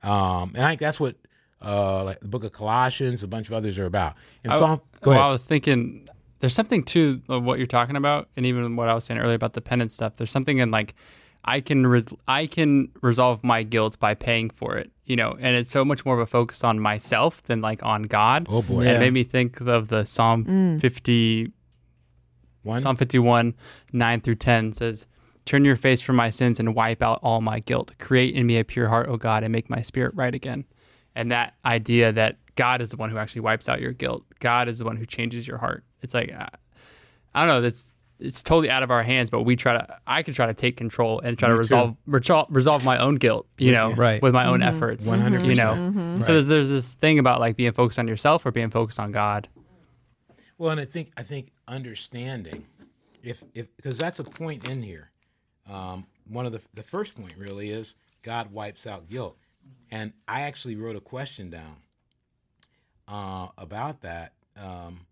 A: Um, and I think that's what uh, like the book of Colossians, a bunch of others are about. And
D: I-
A: Psalm, go
D: well, I was thinking there's something to what you're talking about, and even what I was saying earlier about the penance stuff. There's something in like I can re- I can resolve my guilt by paying for it, you know, and it's so much more of a focus on myself than like on God.
A: Oh boy.
D: And
E: Yeah.
D: it made me think of the Psalm mm. 50,
A: One.
D: Psalm 51, 9 through 10 says, Turn your face from my sins and wipe out all my guilt. Create in me a pure heart, O God, and make my spirit right again. And that idea that God is the one who actually wipes out your guilt. God is the one who changes your heart. It's like, I don't know, that's it's totally out of our hands, but we try to, I can try to take control and try to
A: Me too.
D: resolve, resolve, resolve my own guilt, you know,
C: Right.
D: with my own efforts,
A: 100%.
D: you know. And So there's, there's this thing about like being focused on yourself or being focused on God.
A: Well, and I think I think understanding, if if because that's a point in here. Um, one of the the first point really is God wipes out guilt, and I actually wrote a question down uh, about that. Um,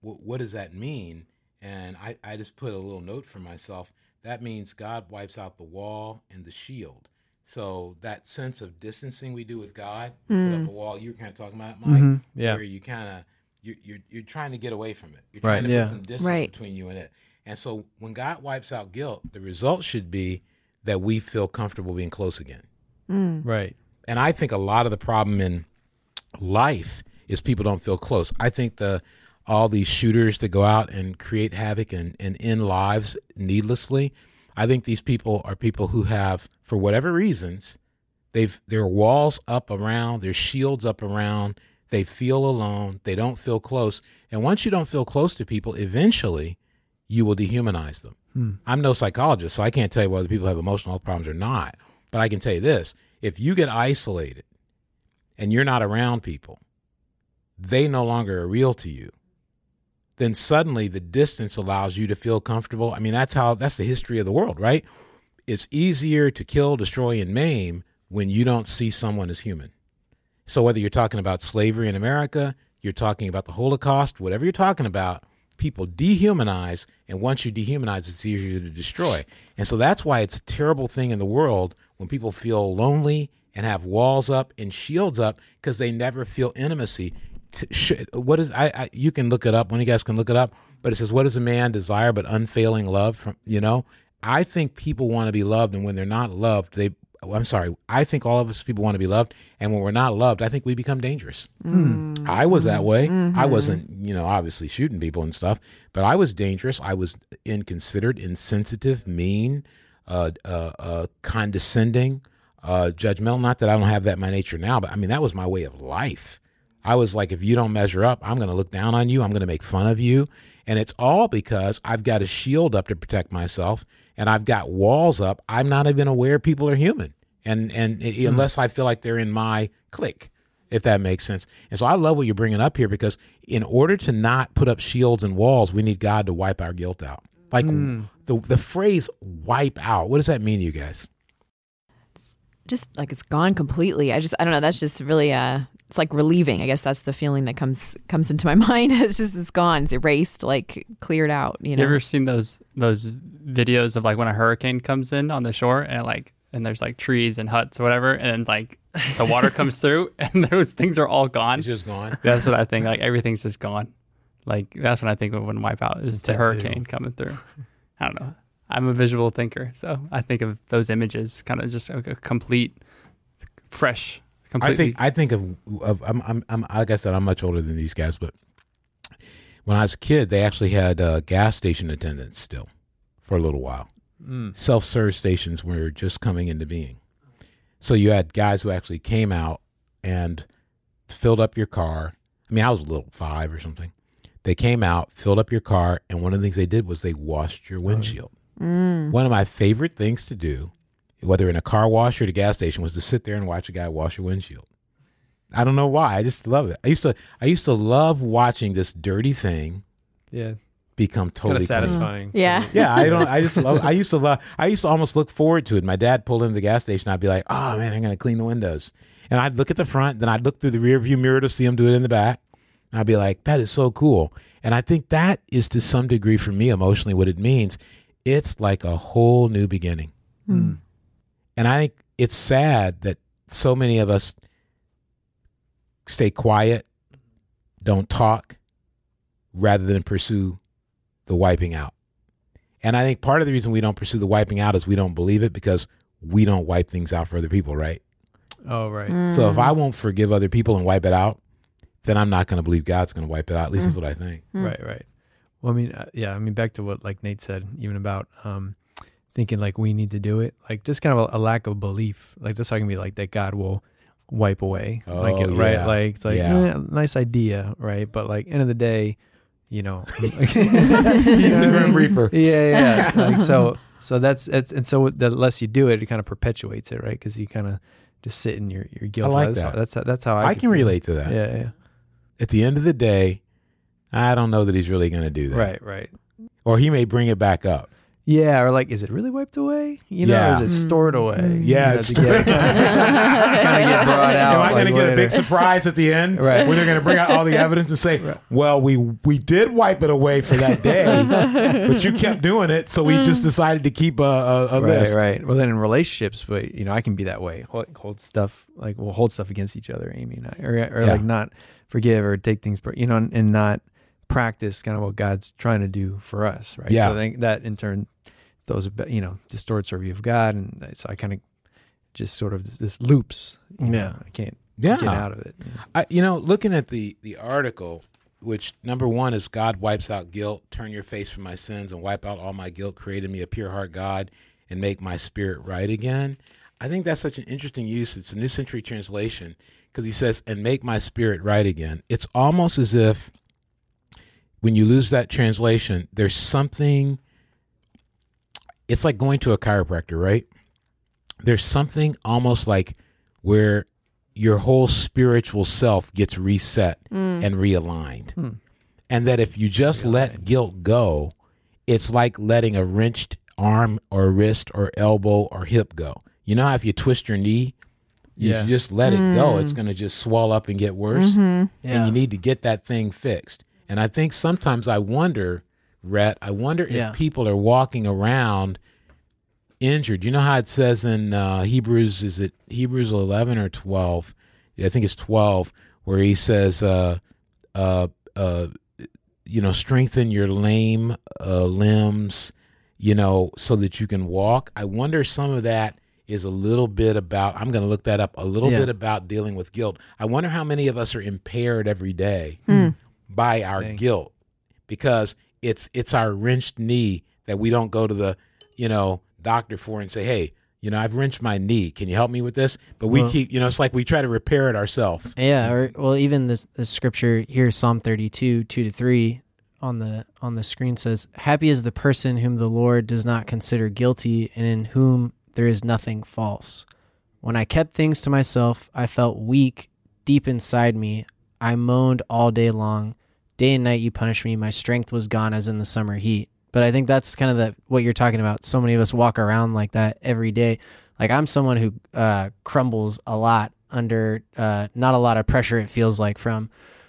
A: wh- what does that mean? And I I just put a little note for myself. That means God wipes out the wall and the shield. So that sense of distancing we do with God,
B: Mm.
A: put up a wall. You were kind of talking about, it, Mike,
C: Mhm. Yeah.
A: where you kind of you, you're you're trying to get away from it. You're
C: Right.
A: trying to
E: Yeah.
A: put some distance
B: Right.
A: between you and it. And so when God wipes out guilt, the result should be that we feel comfortable being close again.
C: Right.
A: And I think a lot of the problem in life is people don't feel close. I think the all these shooters that go out and create havoc and, and end lives needlessly, I think these people are people who have, for whatever reasons, they've their walls up around, their shields up around, they feel alone, they don't feel close. And once you don't feel close to people, eventually you will dehumanize them. Hmm. I'm no psychologist, so I can't tell you whether people have emotional health problems or not. But I can tell you this if you get isolated and you're not around people, they no longer are real to you. Then suddenly the distance allows you to feel comfortable. I mean, that's how that's the history of the world, right? It's easier to kill, destroy, and maim when you don't see someone as human. So whether you're talking about slavery in America, you're talking about the Holocaust, whatever you're talking about, people dehumanize, and once you dehumanize, it's easier to destroy. And so that's why it's a terrible thing in the world when people feel lonely and have walls up and shields up because they never feel intimacy. T- sh- What is I, I? You can look it up. One of you guys can look it up. But it says, "What does a man desire but unfailing love?" From you know, I think people want to be loved, and when they're not loved, they. I'm sorry. I think all of us people want to be loved, and when we're not loved, I think we become dangerous. I was that way. I wasn't, you know, obviously shooting people and stuff, but I was dangerous. I was inconsiderate, insensitive, mean, uh, uh, uh, condescending, uh, judgmental. Not that I don't have that in my nature now, but I mean that was my way of life. I was like, if you don't measure up, I'm going to look down on you. I'm going to make fun of you, and it's all because I've got a shield up to protect myself, and I've got walls up. I'm not even aware people are human, and and unless I feel like they're in my clique if that makes sense. And so I love what you're bringing up here because in order to not put up shields and walls, we need God to wipe our guilt out. Like the the phrase "wipe out." What does that mean to you guys?
B: just like it's gone completely. I just I don't know. That's just really uh it's like relieving. I guess that's the feeling that comes comes into my mind. It's just it's gone. It's erased, like cleared out. You know.
D: You
B: know.
D: ever seen those those videos of like when a hurricane comes in on the shore and like and there's like trees and huts or whatever and like the water comes through and those things are all gone.
A: It's just gone.
D: That's what I think. Like everything's just gone. Like that's what I think of when wipeout is the
C: intense
D: hurricane coming through. I don't know. I'm a visual thinker, so I think of those images kind of just like a complete, fresh,
A: I think I think of of I'm, I'm I'm like I said I'm much older than these guys, but when I was a kid, they actually had uh, gas station attendants still for a little while.
C: Mm.
A: Self serve stations were just coming into being, so you had guys who actually came out and filled up your car. I mean, I was a little five or something. They came out, filled up your car, and one of the things they did was they washed your windshield. One of my favorite things to do, whether in a car wash or the gas station, was to sit there and watch a guy wash your windshield. I don't know why. I just love it. I used to I used to love watching this dirty thing
C: Yeah.
A: become
C: Kind
A: totally
C: of
A: clean.
C: satisfying.
B: Yeah.
A: Yeah, I don't. I just love. I used to love. I used to almost look forward to it. My dad pulled into the gas station. I'd be like, "Oh man, I'm gonna clean the windows," and I'd look at the front. Then I'd look through the rear view mirror to see him do it in the back. And I'd be like, "That is so cool." And I think that is to some degree for me emotionally what it means. It's like a whole new beginning.
C: Mm.
A: And I think it's sad that so many of us stay quiet, don't talk, rather than pursue the wiping out. And I think part of the reason we don't pursue the wiping out is we don't believe it because we don't wipe things out for other people, right?
C: Oh, right.
A: So if I
B: Mm.
A: won't forgive other people and wipe it out, then I'm not going to believe God's going to wipe it out. At least that's what I think.
C: Right, right. Well, I mean, uh, yeah, I mean, back to what like Nate said, even about um, thinking like we need to do it, like just kind of a, a lack of belief. Like that's not gonna be like that God will wipe away, like
A: Oh,
C: it, right? Like it's like
A: Yeah.
C: eh, nice idea, right? But like end of the day, you know, he's
A: the Grim Reaper.
C: Yeah, yeah. like so, so that's it's and so the less you do it, it kind of perpetuates it, right? Because you kind of just sit in your your guilt.
A: I like
C: that's
A: that.
C: How, that's how, that's how I,
A: I can
C: feel.
A: relate to that.
C: Yeah, yeah.
A: At the end of the day, I don't know that he's really going to do that.
C: Right, right.
A: Or he may bring it back up.
C: Yeah, or like, is it really wiped away? You know,
A: Yeah.
C: or is it stored mm-hmm. away?
A: Yeah,
C: You know,
A: it's
C: to get, kind of get brought out.
A: Am I going to
C: like,
A: get a big surprise at the end?
C: Right.
A: Where they're going to bring out all the evidence and say, well, we we did wipe it away for that day, but you kept doing it, so we mm. just decided to keep a, a, a
C: Right,
A: list.
C: right. Well, then in relationships, but you know, I can be that way. Hold, hold stuff like we'll hold stuff against each other, Amy and I, or, or
A: Yeah.
C: like not forgive or take things, per- you know, and, and not practice kind of what God's trying to do for us, right?
A: Yeah.
C: So I think that in turn, those you know distorts our view of God, and so I kind of just sort of this, this loops. you know,
E: Yeah.
C: I can't
A: Yeah.
C: get out of it.
A: I, you know, looking at the the article, which number one is God wipes out guilt, turn your face from my sins, and wipe out all my guilt, created me a pure heart, God, and make my spirit right again. I think that's such an interesting use. It's a New Century Translation because he says, "and make my spirit right again." It's almost as if when you lose that translation, there's something. It's like going to a chiropractor, right? There's something almost like where your whole spiritual self gets reset mm. and realigned.
C: Hmm.
A: And that if you just let guilt go, it's like letting a wrenched arm or wrist or elbow or hip go. You know how if you twist your knee,
C: Yeah.
A: if you just let it go, it's mm. going to just swell up and get worse. Mm-hmm. And
E: Yeah.
A: you need to get that thing fixed. And I think sometimes I wonder, Rhett, I wonder if
E: Yeah.
A: people are walking around injured. You know how it says in uh, Hebrews, is it Hebrews 11 or 12? I think it's 12, where he says, uh, uh, uh, you know, strengthen your lame uh, limbs, you know, so that you can walk. I wonder some of that is a little bit about, I'm going to look that up, a little
E: Yeah.
A: bit about dealing with guilt. I wonder how many of us are impaired every day by our
C: Dang.
A: guilt because it's it's our wrenched knee that we don't go to the you know doctor for and say hey you know i've wrenched my knee can you help me with this but we
E: Well-
A: keep you know it's like we try to repair it ourselves
E: Yeah, or well, even this the scripture here, Psalm thirty-two, two to three, on the on the screen says, "Happy is the person whom the Lord does not consider guilty, and in whom there is nothing false." When I kept things to myself, I felt weak deep inside me. I moaned all day long. Day and night you punish me. My strength was gone as in the summer heat. But I think that's kind of the what you're talking about. So many of us walk around like that every day. Like I'm someone who uh, crumbles a lot under uh, not a lot of pressure. It feels like from,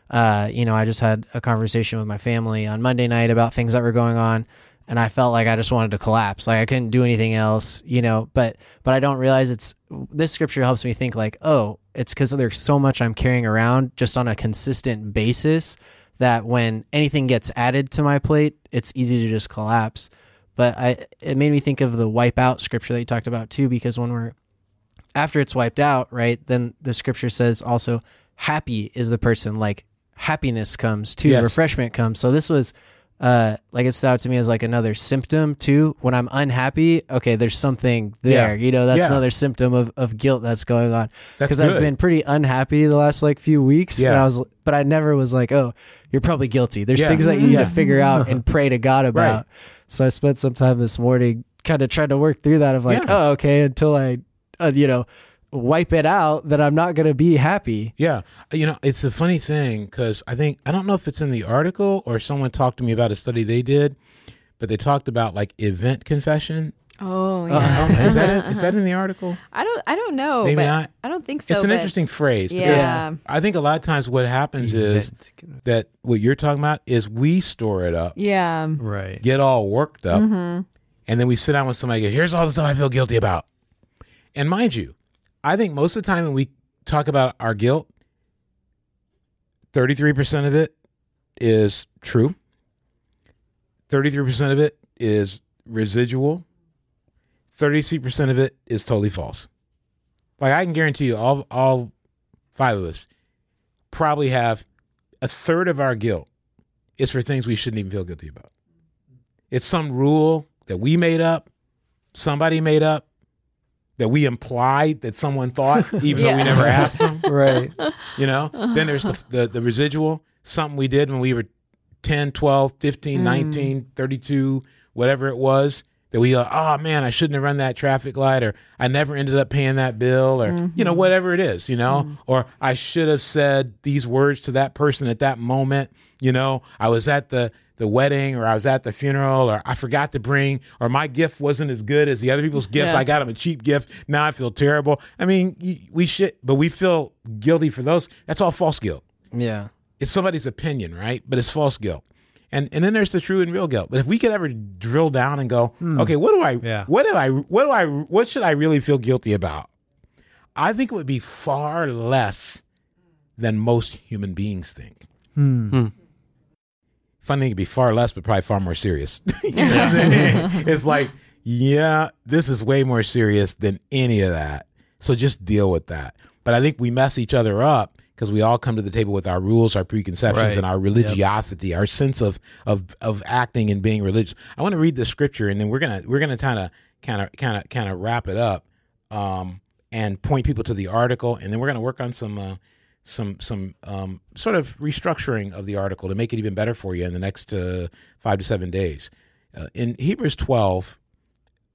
E: uh, you know, I just had a conversation with my family on Monday night about things that were going on, and I felt like I just wanted to collapse. Like I couldn't do anything else, you know. But but I don't realize it's this scripture helps me think like, oh, it's because there's so much I'm carrying around just on a consistent basis that when anything gets added to my plate, it's easy to just collapse. But I it made me think of the wipe out scripture that you talked about too, because when we're after it's wiped out, right, then the scripture says also happy is the person, like happiness comes too,
A: Yes.
E: refreshment comes. So this was uh like it stood out to me as like another symptom too. When I'm unhappy, okay, there's something there.
A: Yeah.
E: You know, that's
A: Yeah.
E: another symptom of, of guilt that's going on. Because I've been pretty unhappy the last like few weeks. And I was but I never was like, Oh, you're probably guilty. There's
A: Yeah.
E: things that you need
A: Yeah.
E: to figure out and pray to God about. So I spent some time this morning kind of trying to work through that of like,
A: Yeah.
E: oh, okay, until I, uh, you know, wipe it out, that I'm not going to be happy.
A: yeah you know it's a funny thing because i think i don't know if it's in the article or someone talked to me about a study they did but they talked about like event confession
B: Oh
A: Oh,
B: yeah.
A: oh, is that it? is that in the article
B: I don't. I don't know.
A: Maybe
B: but
A: not.
B: I don't think so.
A: it's an
B: but-
A: interesting phrase because
B: Yeah.
A: i think a lot of times what happens is that what you're talking about is we store it up
B: Yeah.
C: right.
A: get all worked up,
B: Mm-hmm.
A: and then we sit down with somebody. and go, Here's all the stuff I feel guilty about. And mind you, I think most of the time when we talk about our guilt, thirty three percent of it is true. Thirty three percent of it is residual. Thirty three percent of it is totally false. Like I can guarantee you, all all five of us probably have a third of our guilt is for things we shouldn't even feel guilty about. It's some rule that we made up, somebody made up, that we implied that someone thought, even though we never asked them.
C: Right.
A: You know? Then there's the, the, the residual, something we did when we were 10, 12, 15, 19, 32, whatever it was, that we, uh, oh man, I shouldn't have run that traffic light, or I never ended up paying that bill, or, you know, whatever it is, you know? Or I should have said these words to that person at that moment, you know? I was at the, the wedding or I was at the funeral or I forgot to bring or my gift wasn't as good as the other people's gifts.
B: Yeah.
A: I got them a cheap gift. Now I feel terrible. I mean, we should, but we feel guilty for those. That's all false guilt.
E: Yeah.
A: It's somebody's opinion, right? But it's false guilt. And and then there's the true and real guilt. But if we could ever drill down and go, hmm. okay, what do I
C: Yeah.
A: what do I what do I what should I really feel guilty about? I think it would be far less than most human beings think. Funny thing, it'd be far less, but probably far more serious. You know what I mean? It's like, yeah, this is way more serious than any of that. So just deal with that. But I think we mess each other up because we all come to the table with our rules, our preconceptions,
C: Right.
A: and our religiosity, our sense of of of acting and being religious. I want to read the scripture, and then we're gonna we're gonna kind of kind of kind of kind of wrap it up, um, and point people to the article, and then we're gonna work on some. Uh, some some um, sort of restructuring of the article to make it even better for you in the next uh, five to seven days. Uh, in Hebrews 12,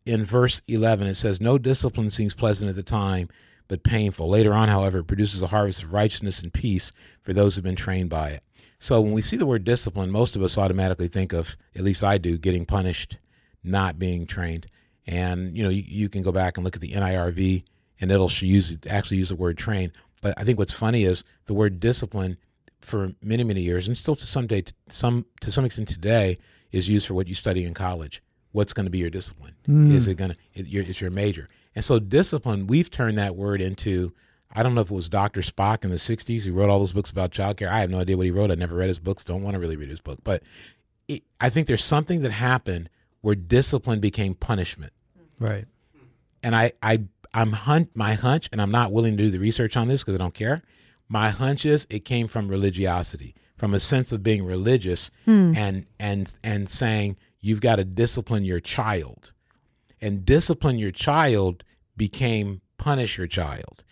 A: in verse 11, it says, No discipline seems pleasant at the time, but painful. Later on, however, it produces a harvest of righteousness and peace for those who've been trained by it. So when we see the word discipline, most of us automatically think of, at least I do, getting punished, not being trained. And you know, you, you can go back and look at the NIRV, and it'll use actually use the word train. But I think what's funny is the word discipline for many many years, and still to some day, to some to some extent today, is used for what you study in college. What's going to be your discipline? Hmm. Is it going to? It, it's your major. And so discipline, we've turned that word into. I don't know if it was Dr. Spock in the '60s who wrote all those books about childcare. I have no idea what he wrote. I never read his books. Don't want to really read his book. But it, I think there's something that happened where discipline became punishment
C: Right.
A: and I, I I'm hunt my hunch, and I'm not willing to do the research on this because I don't care. My hunch is it came from religiosity, from a sense of being religious hmm. and and and saying you've got to discipline your child, and discipline your child became punish your child,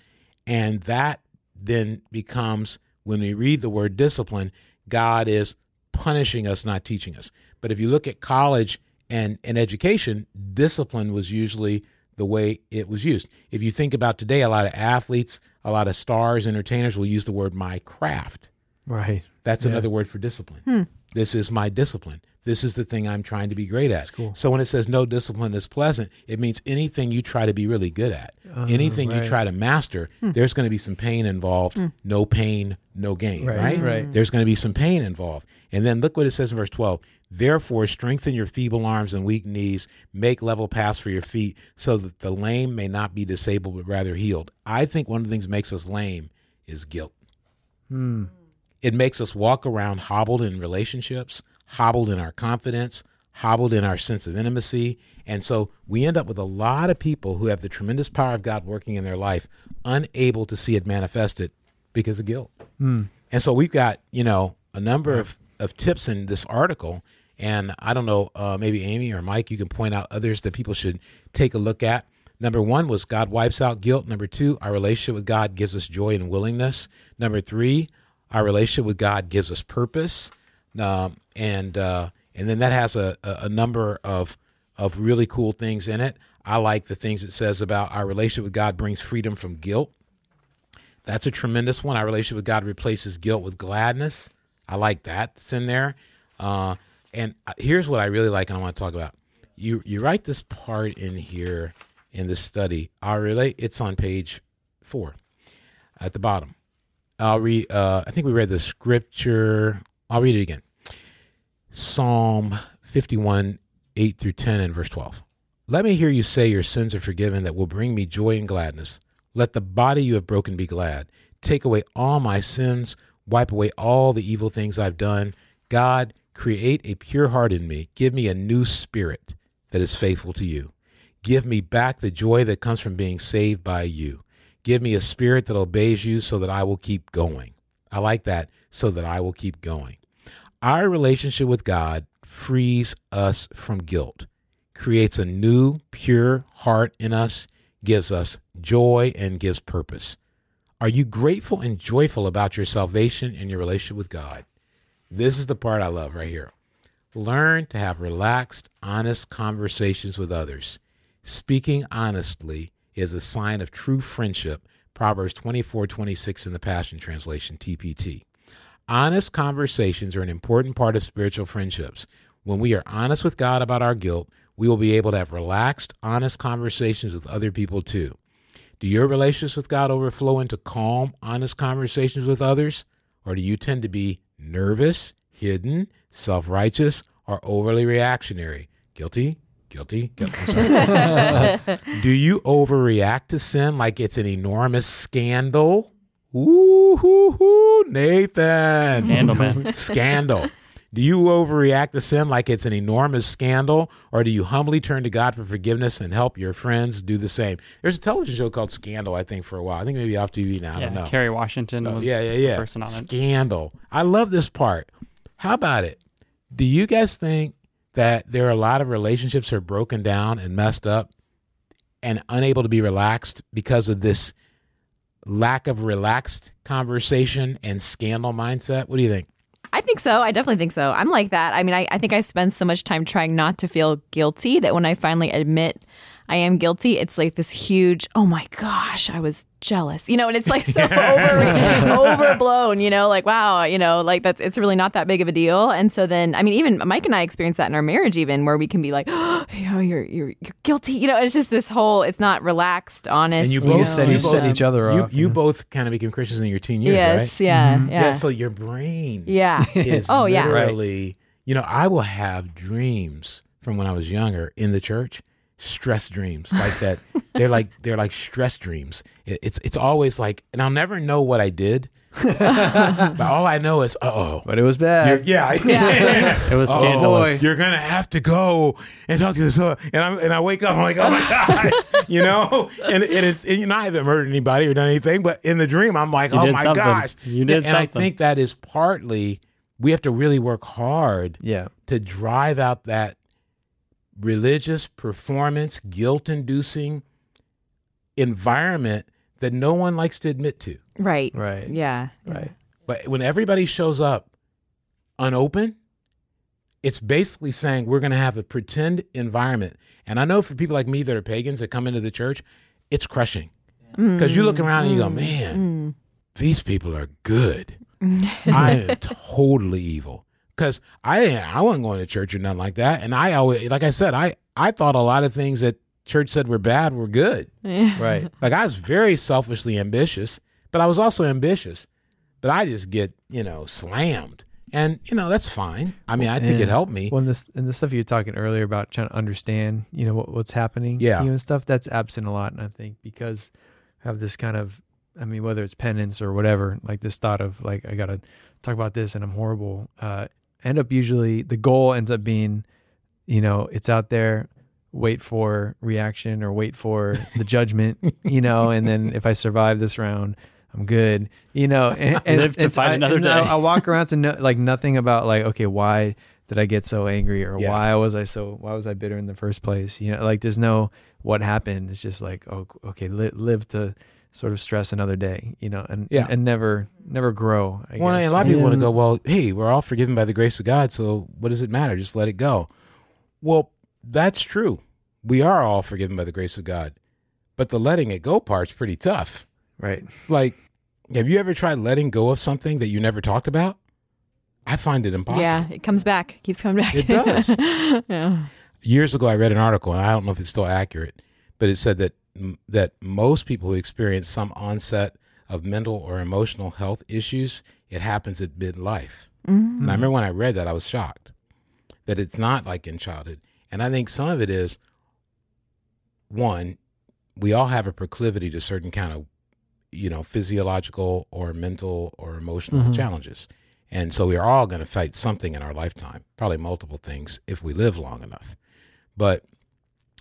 A: and that then becomes when we read the word discipline, God is punishing us, not teaching us. But if you look at college and, and education, discipline was usually the way it was used. If you think about today, a lot of athletes, a lot of stars, entertainers will use the word my craft.
C: Right.
A: That's
C: Yeah.
A: another word for discipline. Hmm. This is my discipline. This is the thing I'm trying to be great at.
C: cool.
A: So when it says no discipline is pleasant, it means anything you try to be really good at, uh, anything you try to master, hmm. there's going to be some pain involved. Hmm. No pain, no gain,
C: Right,
A: right?
C: right.
A: There's going to be some pain involved. And then look what it says in verse 12. Therefore, strengthen your feeble arms and weak knees, make level paths for your feet, so that the lame may not be disabled, but rather healed. I think one of the things that makes us lame is guilt. Hmm. It makes us walk around hobbled in relationships, hobbled in our confidence, hobbled in our sense of intimacy. And so we end up with a lot of people who have the tremendous power of God working in their life, unable to see it manifested because of guilt. Hmm. And so we've got, you know, a number of, of tips in this article. And I don't know, uh, maybe Amy or Mike, you can point out others that people should take a look at. Number one was God wipes out guilt. Number two, our relationship with God gives us joy and willingness. Number three, our relationship with God gives us purpose. Um, and uh, and then that has a, a, number of of really cool things in it. I like the things it says about our relationship with God brings freedom from guilt. That's a tremendous one. Our relationship with God replaces guilt with gladness. I like that. It's in there. Uh, and uh, here's what I really like, and I want to talk about. You you write this part in here in this study. I'll relate. It's on page four at the bottom. I'll read. Uh, I think we read the scripture. I'll read it again. Psalm 51, 8 through 10 and verse 12. Let me hear you say your sins are forgiven that will bring me joy and gladness. Let the body you have broken be glad. Take away all my sins, wipe away all the evil things I've done. God, create a pure heart in me. Give me a new spirit that is faithful to you. Give me back the joy that comes from being saved by you. Give me a spirit that obeys you so that I will keep going. I like that, so that I will keep going. Our relationship with God frees us from guilt, creates a new, pure heart in us, gives us joy, and gives purpose. Are you grateful and joyful about your salvation and your relationship with God? This is the part I love right here. Learn to have relaxed, honest conversations with others. Speaking honestly is a sign of true friendship. Proverbs 24 26 in the Passion Translation, TPT. Honest conversations are an important part of spiritual friendships. When we are honest with God about our guilt, we will be able to have relaxed, honest conversations with other people too. Do your relationships with God overflow into calm, honest conversations with others? Or do you tend to be nervous, hidden, self righteous, or overly reactionary? Guilty? Guilty? Guilty. Do you overreact to sin like it's an enormous scandal? Ooh, hoo, hoo, Nathan.
D: Scandal, man.
A: Scandal. Do you overreact to sin like it's an enormous scandal, or do you humbly turn to God for forgiveness and help your friends do the same? There's a television show called Scandal, I think, for a while. I think maybe off TV now. I don't
D: yeah,
A: know.
D: Kerry Washington
A: Oh,
D: was
A: yeah, yeah,
D: the
A: yeah.
D: person on it.
A: Scandal. I love this part. How about it? Do you guys think that there are a lot of relationships that are broken down and messed up and unable to be relaxed because of this lack of relaxed conversation and scandal mindset? What do you think?
B: I think so. I definitely think so. I'm like that. I mean, I, I think I spend so much time trying not to feel guilty that when I finally admit I am guilty, it's like this huge, oh my gosh, I was jealous, you know, and it's like so over, overblown, you know, like, wow, you know, like that's, it's really not that big of a deal. And so then, I mean, even Mike and I experienced that in our marriage, even where we can be like, oh, you know, you're, you're, you're guilty, you know, it's just this whole, it's not relaxed, honest.
A: And you
C: You
A: both
B: know,
C: set,
A: you
C: you set
A: both-
C: each other
A: You,
C: off.
A: you
C: yeah.
A: both kind of became Christians in your teen years,
B: Yes.
A: right?
B: Yeah.
C: Mhm.
B: Yeah.
A: So your brain
B: Yeah.
A: is
B: Oh, yeah. Right.
A: literally, you know, I will have dreams from when I was younger in the church, stress dreams like that. they're like they're like stress dreams. It, it's it's always like, and I'll never know what I did, but all I know is, uh oh,
C: But it was bad.
A: yeah,
B: Yeah.
D: It was
A: Oh,
D: scandalous.
A: you're gonna have to go and talk to this, uh, and I and I wake up, I'm like, oh my god, you know, and, and it's and, you know I haven't murdered anybody or done anything, but in the dream I'm like,
D: You
A: oh my
D: something.
A: gosh,
D: You did
A: and I think that is partly we have to really work hard
C: Yeah.
A: to drive out that religious performance, guilt inducing environment that no one likes to admit to.
B: Right.
C: Right.
B: Yeah.
C: Right.
A: But when everybody shows up unopen, it's basically saying we're going to have a pretend environment. And I know for people like me that are pagans that come into the church, it's crushing. Mm. Because you look around and you go, mm. man, mm. these people are good. I am totally evil. Because I I wasn't going to church or nothing like that. And I always, like I said, I, I thought a lot of things that church said were bad were good.
C: Right.
A: Like I was very selfishly ambitious, but I was also ambitious. But I just get, you know, slammed. And, you know, that's fine. I mean, I think
C: Yeah.
A: it helped me.
C: Well, and this and the stuff you were talking earlier about trying to understand, you know, what, what's happening
A: Yeah.
C: to you and stuff, that's absent a lot. And I think because I have this kind of, I mean, whether it's penance or whatever, like this thought of like, I got to talk about this and I'm horrible, uh, end up usually, the goal ends up being, you know, it's out there, wait for reaction or wait for the judgment, you know, and then if I survive this round, I'm good, you know, and, and
D: Live to fight
C: I-
D: another day.
C: I, I walk around to know, like nothing about like, okay, why did I get so angry or
A: Yeah.
C: why was I so why was I bitter in the first place? You know, like there's no what happened. It's just like, oh, okay, li- live to sort of stress another day, you know, and
A: Yeah.
C: and never never grow. I
A: Well,
C: guess.
A: a lot of people want to go, well, hey, we're all forgiven by the grace of God, so what does it matter? Just let it go. Well, that's true. We are all forgiven by the grace of God. But the letting it go part's pretty tough.
C: right.
A: Like, have you ever tried letting go of something that you never talked about? I find it impossible.
B: Yeah. It comes back. Keeps coming back.
A: It does.
B: yeah.
A: years ago I read an article and I don't know if it's still accurate, but it said that that most people who experience some onset of mental or emotional health issues, it happens at midlife. And I remember when I read that I was shocked that it's not like in childhood. And I think some of it is one, we all have a proclivity to certain kind of you know physiological or mental or emotional
C: Mhm.
A: challenges. And so we're all going to fight something in our lifetime, probably multiple things if we live long enough. But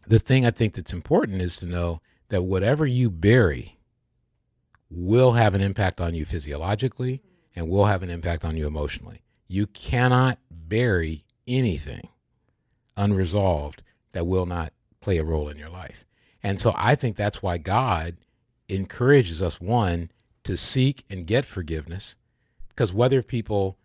A: the thing I think that's important is to know that whatever you bury will have an impact on you physiologically and will have an impact on you emotionally. You cannot bury anything unresolved that will not play a role in your life. And so I think that's why God encourages us, one, to seek and get forgiveness. Because whether people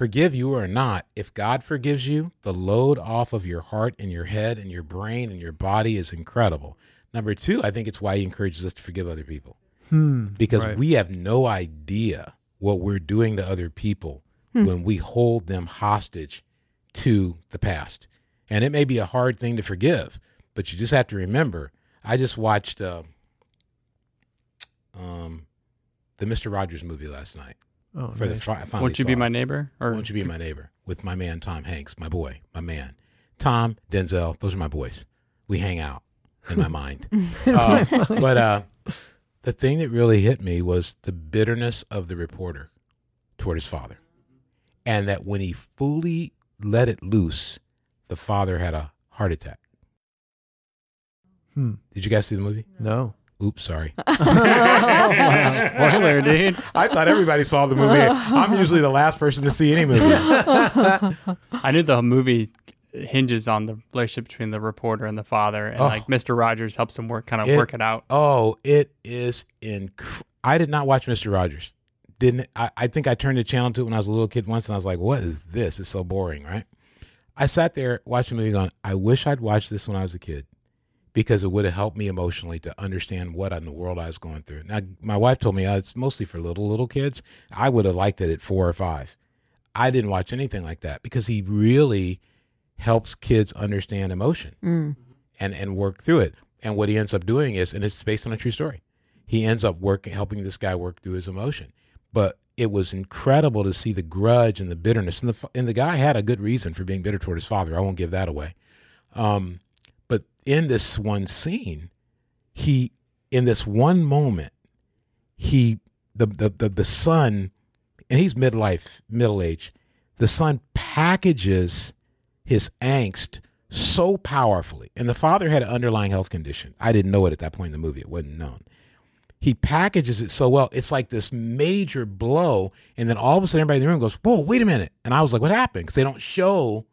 A: forgive you or not, if God forgives you, the load off of your heart and your head and your brain and your body is incredible. Number two, I think it's why he encourages us to forgive other people
C: Hmm.
A: because
C: Right.
A: we have no idea what we're doing to other people when we hold them hostage to the past. And it may be a hard thing to forgive, but you just have to remember. I just watched uh, um, the Mister Rogers movie last night
C: Oh,
A: for
C: nice.
A: fi- finally
D: Won't you be my neighbor? Or
A: Won't you be my neighbor with my man Tom Hanks, my boy, my man. Tom, Denzel, those are my boys. We hang out in my mind. Uh, but uh, the thing that really hit me was the bitterness of the reporter toward his father. And that when he fully let it loose, the father had a heart attack.
C: Hmm.
A: Did you guys see the movie?
C: No.
A: Oops, sorry.
D: spoiler, dude.
A: I thought everybody saw the movie. I'm usually the last person to see any movie.
D: I knew the movie hinges on the relationship between the reporter and the father, and
A: Oh.
D: like Mr. Rogers helps him work kind of
A: It-
D: work it out.
A: Oh, it is inc- I did not watch Mr. Rogers. Didn't I, I think I turned the channel to it when I was a little kid once and I was like, what is this? It's so boring, right? I sat there watching the movie going, I wish I'd watched this when I was a kid because it would have helped me emotionally to understand what in the world I was going through. Now, my wife told me oh, it's mostly for little, little kids. I would have liked it at four or five. I didn't watch anything like that because he really helps kids understand emotion and, and work through it. And what he ends up doing is, and it's based on a true story, he ends up working, helping this guy work through his emotion. But it was incredible to see the grudge and the bitterness. And the, and the guy had a good reason for being bitter toward his father. I won't give that away. Um, but in this one scene, he, in this one moment, he, the, the, the, the son, and he's midlife, middle age, the son packages his angst so powerfully. And the father had an underlying health condition. I didn't know it at that point in the movie, it wasn't known. He packages it so well. It's like this major blow. And then all of a sudden, everybody in the room goes, Whoa, wait a minute. And I was like, What happened? Because they don't show,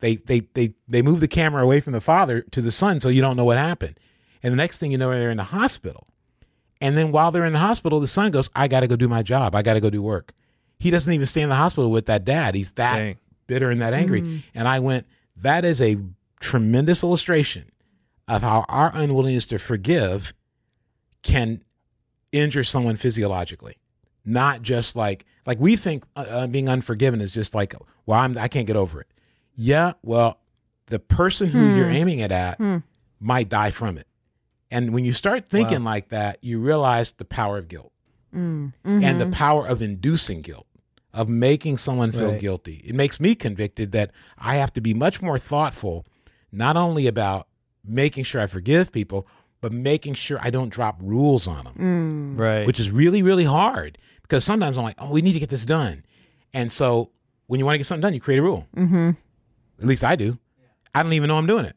A: they, they, they, they move the camera away from the father to the son so you don't know what happened. And the next thing you know, they're in the hospital. And then while they're in the hospital, the son goes, I got to go do my job. I got to go do work. He doesn't even stay in the hospital with that dad. He's that
C: Dang.
A: bitter and that angry. And I went, that is a tremendous illustration of how our unwillingness to forgive can injure someone physiologically. Not just like like we think uh, uh, being unforgiven is just like, well, I'm I can't get over it. Yeah, well, the person who you're hmm. aiming it at hmm. might die from it. And when you start thinking like that, you realize the power of guilt hmm. and the mm-hmm. power of inducing guilt, of making someone feel
C: Right.
A: guilty. It makes me convicted that I have to be much more thoughtful, not only about making sure I forgive people, but making sure I don't drop rules on them, mm.
C: Right.
A: which is really, really hard because sometimes I'm like, oh, we need to get this done. And so when you want to get something done, you create a rule. Mm-hmm. At least I do. I don't even know I'm doing it.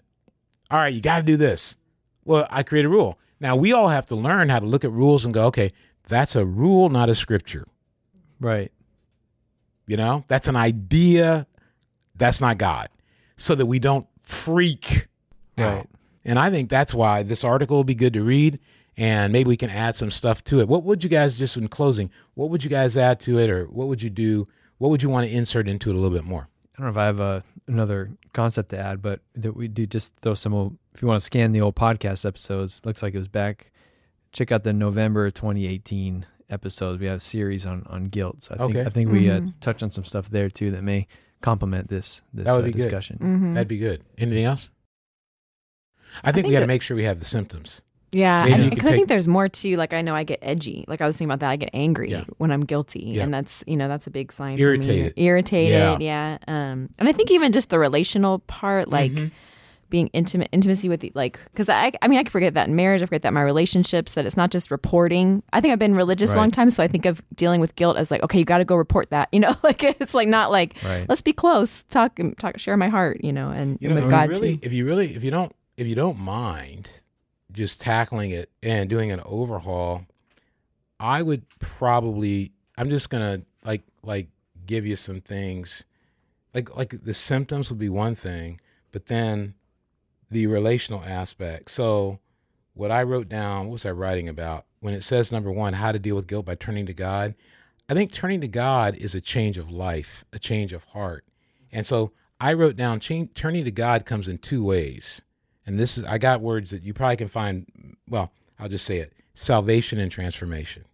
A: All right, you got to do this. Well, I create a rule. Now we all have to learn how to look at rules and go, okay, that's a rule, not a scripture.
C: right.
A: You know, that's an idea. That's not God. So that we don't freak out.
C: Right.
A: And I think that's why this article will be good to read and maybe we can add some stuff to it. What would you guys, just in closing, what would you guys add to it or what would you do? What would you want to insert into it a little bit more?
C: I don't know if I have uh, another concept to add, but that we do just throw some. old- If you want to scan the old podcast episodes, looks like it was back. Check out the November 2018 episodes. We have a series on on guilt. So I think
A: Okay.
C: I think we uh, touch on some stuff there too that may complement this this
A: That would
C: uh,
A: be good.
C: discussion.
B: Mm-hmm.
A: That'd be good. Anything else? I think, we
B: think
A: got to make sure we have the symptoms.
B: Yeah,
A: Maybe
B: I, because I think there's more too. Like I know I get edgy. Like I was thinking about that. I get angry
A: Yeah.
B: when I'm guilty,
A: Yeah.
B: and that's you know that's a big sign.
A: Irritated.
B: For me. Irritated. Yeah. Um, and I think even just the relational part, like
A: Mhm.
B: being intimate, intimacy with the like, because I, I mean, I can forget that in marriage. I forget that in my relationships. That it's not just reporting. I think I've been religious a long time, so I think of dealing with guilt as like, okay, you got to go report that. You know, like it's like not like
C: Right.
B: let's be close, talk, talk, share my heart. You know, and,
A: You know,
B: with
A: if
B: God
A: really,
B: too.
A: if you really, if you don't, if you don't mind just tackling it and doing an overhaul, I would probably. I'm just gonna like like give you some things, like like the symptoms would be one thing, but then the relational aspect. So, what I wrote down, what was I writing about? When it says number one, how to deal with guilt by turning to God. I think turning to God is a change of life, a change of heart. And so I wrote down change, turning to God comes in two ways. And this is, I got words that you probably can find. Well, I'll just say it salvation and transformation.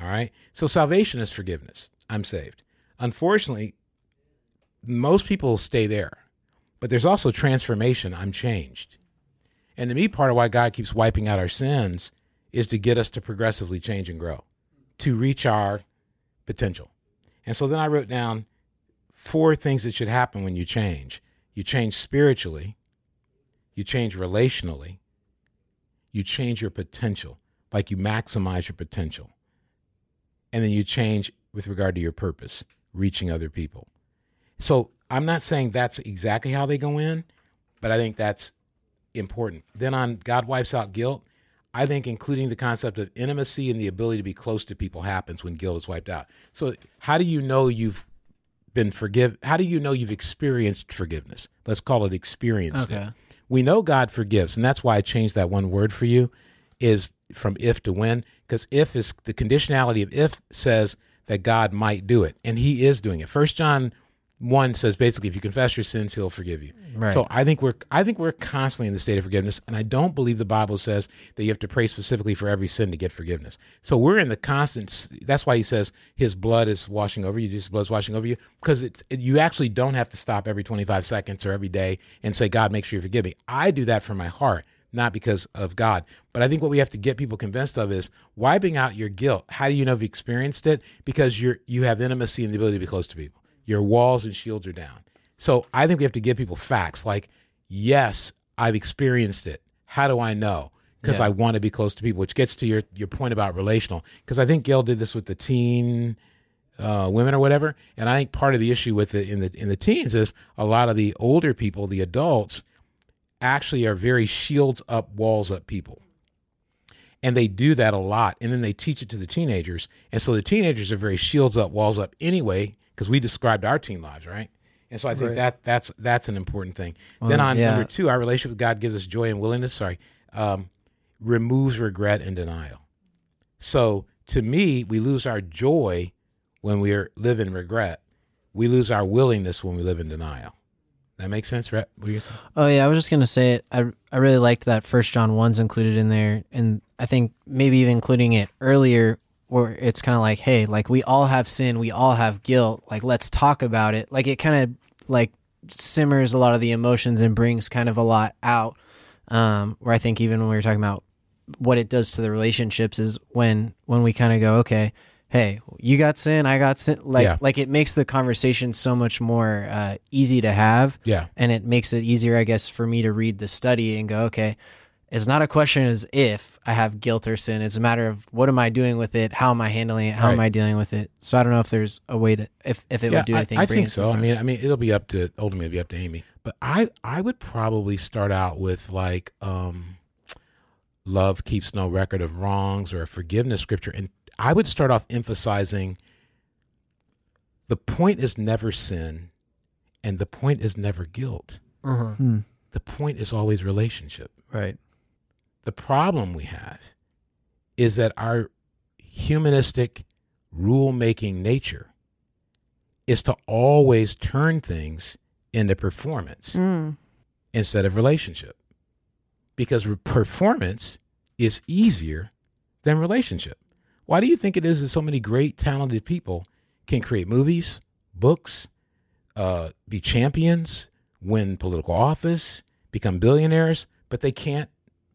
A: All right. So salvation is forgiveness. I'm saved. Unfortunately, most people stay there, but there's also transformation. I'm changed. And to me, part of why God keeps wiping out our sins is to get us to progressively change and grow, to reach our potential. And so then I wrote down four things that should happen when you change you change spiritually, you change relationally, you change your potential, like you maximize your potential. And then you change with regard to your purpose, reaching other people. So I'm not saying that's exactly how they go in, but I think that's important. Then on God wipes out guilt, I think including the concept of intimacy and the ability to be close to people happens when guilt is wiped out. So how do you know you've been forgive how do you know you've experienced forgiveness? Let's call it experienced
E: Okay.
A: We know God forgives, and that's why I changed that one word for you is from if to when because if is the conditionality of if says that God might do it and he is doing it. First John 1 says basically if you confess your sins he'll forgive you.
E: Right.
A: So I think we're I think we're constantly in the state of forgiveness and I don't believe the Bible says that you have to pray specifically for every sin to get forgiveness. So we're in the constant that's why he says his blood is washing over you, Jesus blood is washing over you because it's you actually don't have to stop every 25 seconds or every day and say God make sure you forgive me. I do that from my heart not because of God. But I think what we have to get people convinced of is wiping out your guilt. How do you know if you experienced it? Because you're you have intimacy and the ability to be close to people. Your walls and shields are down. So I think we have to give people facts like, yes, I've experienced it. How do I know? Because
E: Yeah.
A: I want to be close to people, which gets to your your point about relational. Because I think Gail did this with the teen uh, women or whatever, and I think part of the issue with it in the in the teens is a lot of the older people, the adults, actually are very shields up, walls up people. And they do that a lot. And then they teach it to the teenagers. And so the teenagers are very shields up, walls up anyway, because we described our teen lives, right? And so I think
C: Right.
A: that that's that's an important thing. then on
E: yeah.
A: number two, our relationship with God gives us joy and willingness. Sorry, um, removes regret and denial. So to me, we lose our joy when we are, live in regret. We lose our willingness when we live in denial. That makes sense, right? What you're saying?
E: Oh yeah, I was just gonna say it. I I really liked that First John one's included in there, and I think maybe even including it earlier, where it's kind of like, hey, like we all have sin, we all have guilt. Like let's talk about it. Like it kind of like simmers a lot of the emotions and brings kind of a lot out. Um, where I think even when we were talking about what it does to the relationships is when when we kind of go, okay, hey, you got sin, I got sin. Like
A: Yeah.
E: like it makes the conversation so much more uh, easy to have
A: Yeah.
E: and it makes it easier, I guess, for me to read the study and go, okay, it's not a question as if I have guilt or sin. It's a matter of what am I doing with it? How am I handling it? How am I dealing with it? So I don't know if there's a way to if if it would do anything.
A: I,
E: bring
A: think so. I mean, I mean, it'll be up to ultimately it'll be up to Amy. But I, I would probably start out with like, um, love keeps no record of wrongs or a forgiveness scripture, and I would start off emphasizing the point is never sin, and the point is never guilt.
E: Uh-huh.
C: Hmm.
A: The point is always relationship.
C: Right.
A: The problem we have is that our humanistic rule making nature is to always turn things into performance
B: Mm.
A: instead of relationship. Because re- performance is easier than relationship. Why do you think it is that so many great, talented people can create movies, books, uh, be champions, win political office, become billionaires, but they can't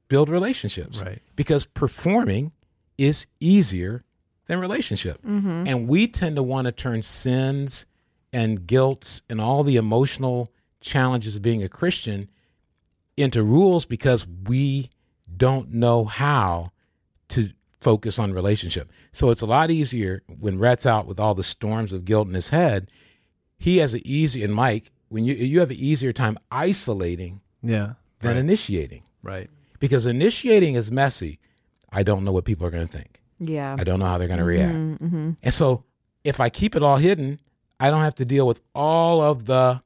A: build relationships?
C: Right.
A: Because performing is easier than relationship.
B: Mm-hmm.
A: And we tend to want to turn sins and guilts and all the emotional challenges of being a Christian into rules because we don't know how to focus on relationship. So it's a lot easier when Rhett's out with all the storms of guilt in his head. He has an easy and Mike, when you you have an easier time isolating
E: yeah.
A: than
C: Right.
A: initiating.
C: Right.
A: Because initiating is messy. I don't know what people are going to think.
B: Yeah.
A: I don't know how they're going to react.
B: Mm-hmm.
A: And so if I keep it all hidden, I don't have to deal with all of the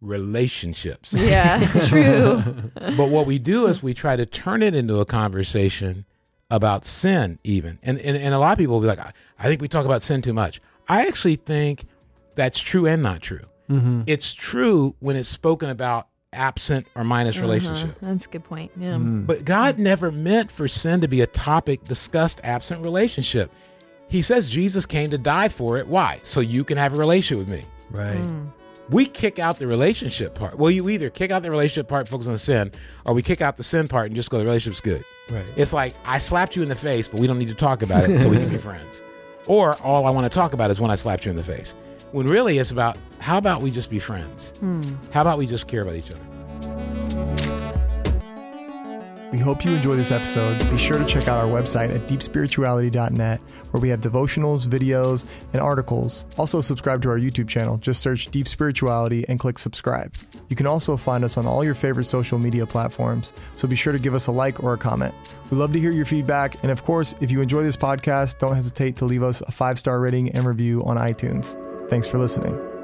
A: relationships.
B: Yeah. True.
A: but what we do is we try to turn it into a conversation about sin, even. And, and, and a lot of people will be like, I, I think we talk about sin too much. I actually think that's true and not true.
E: Mm-hmm.
A: It's true when it's spoken about absent or minus relationship.
B: Uh-huh. That's a good point. Yeah.
C: Mm.
A: But God never meant for sin to be a topic discussed absent relationship. He says Jesus came to die for it. Why? So you can have a relationship with me.
C: Right.
A: We kick out the relationship part. Well, you either kick out the relationship part, focus on the sin, or we kick out the sin part and just go, the relationship's good.
C: Right.
A: It's like I slapped you in the face, but we don't need to talk about it so we can be friends. Or all I want to talk about is when I slapped you in the face. When really it's about how about we just be friends? How about we just care about each other?
F: We hope you enjoy this episode. Be sure to check out our website at deepspirituality.net, where we have devotionals, videos, and articles. Also, subscribe to our YouTube channel. Just search Deep Spirituality and click subscribe. You can also find us on all your favorite social media platforms, so be sure to give us a like or a comment. We love to hear your feedback. And of course, if you enjoy this podcast, don't hesitate to leave us a five star rating and review on iTunes. Thanks for listening.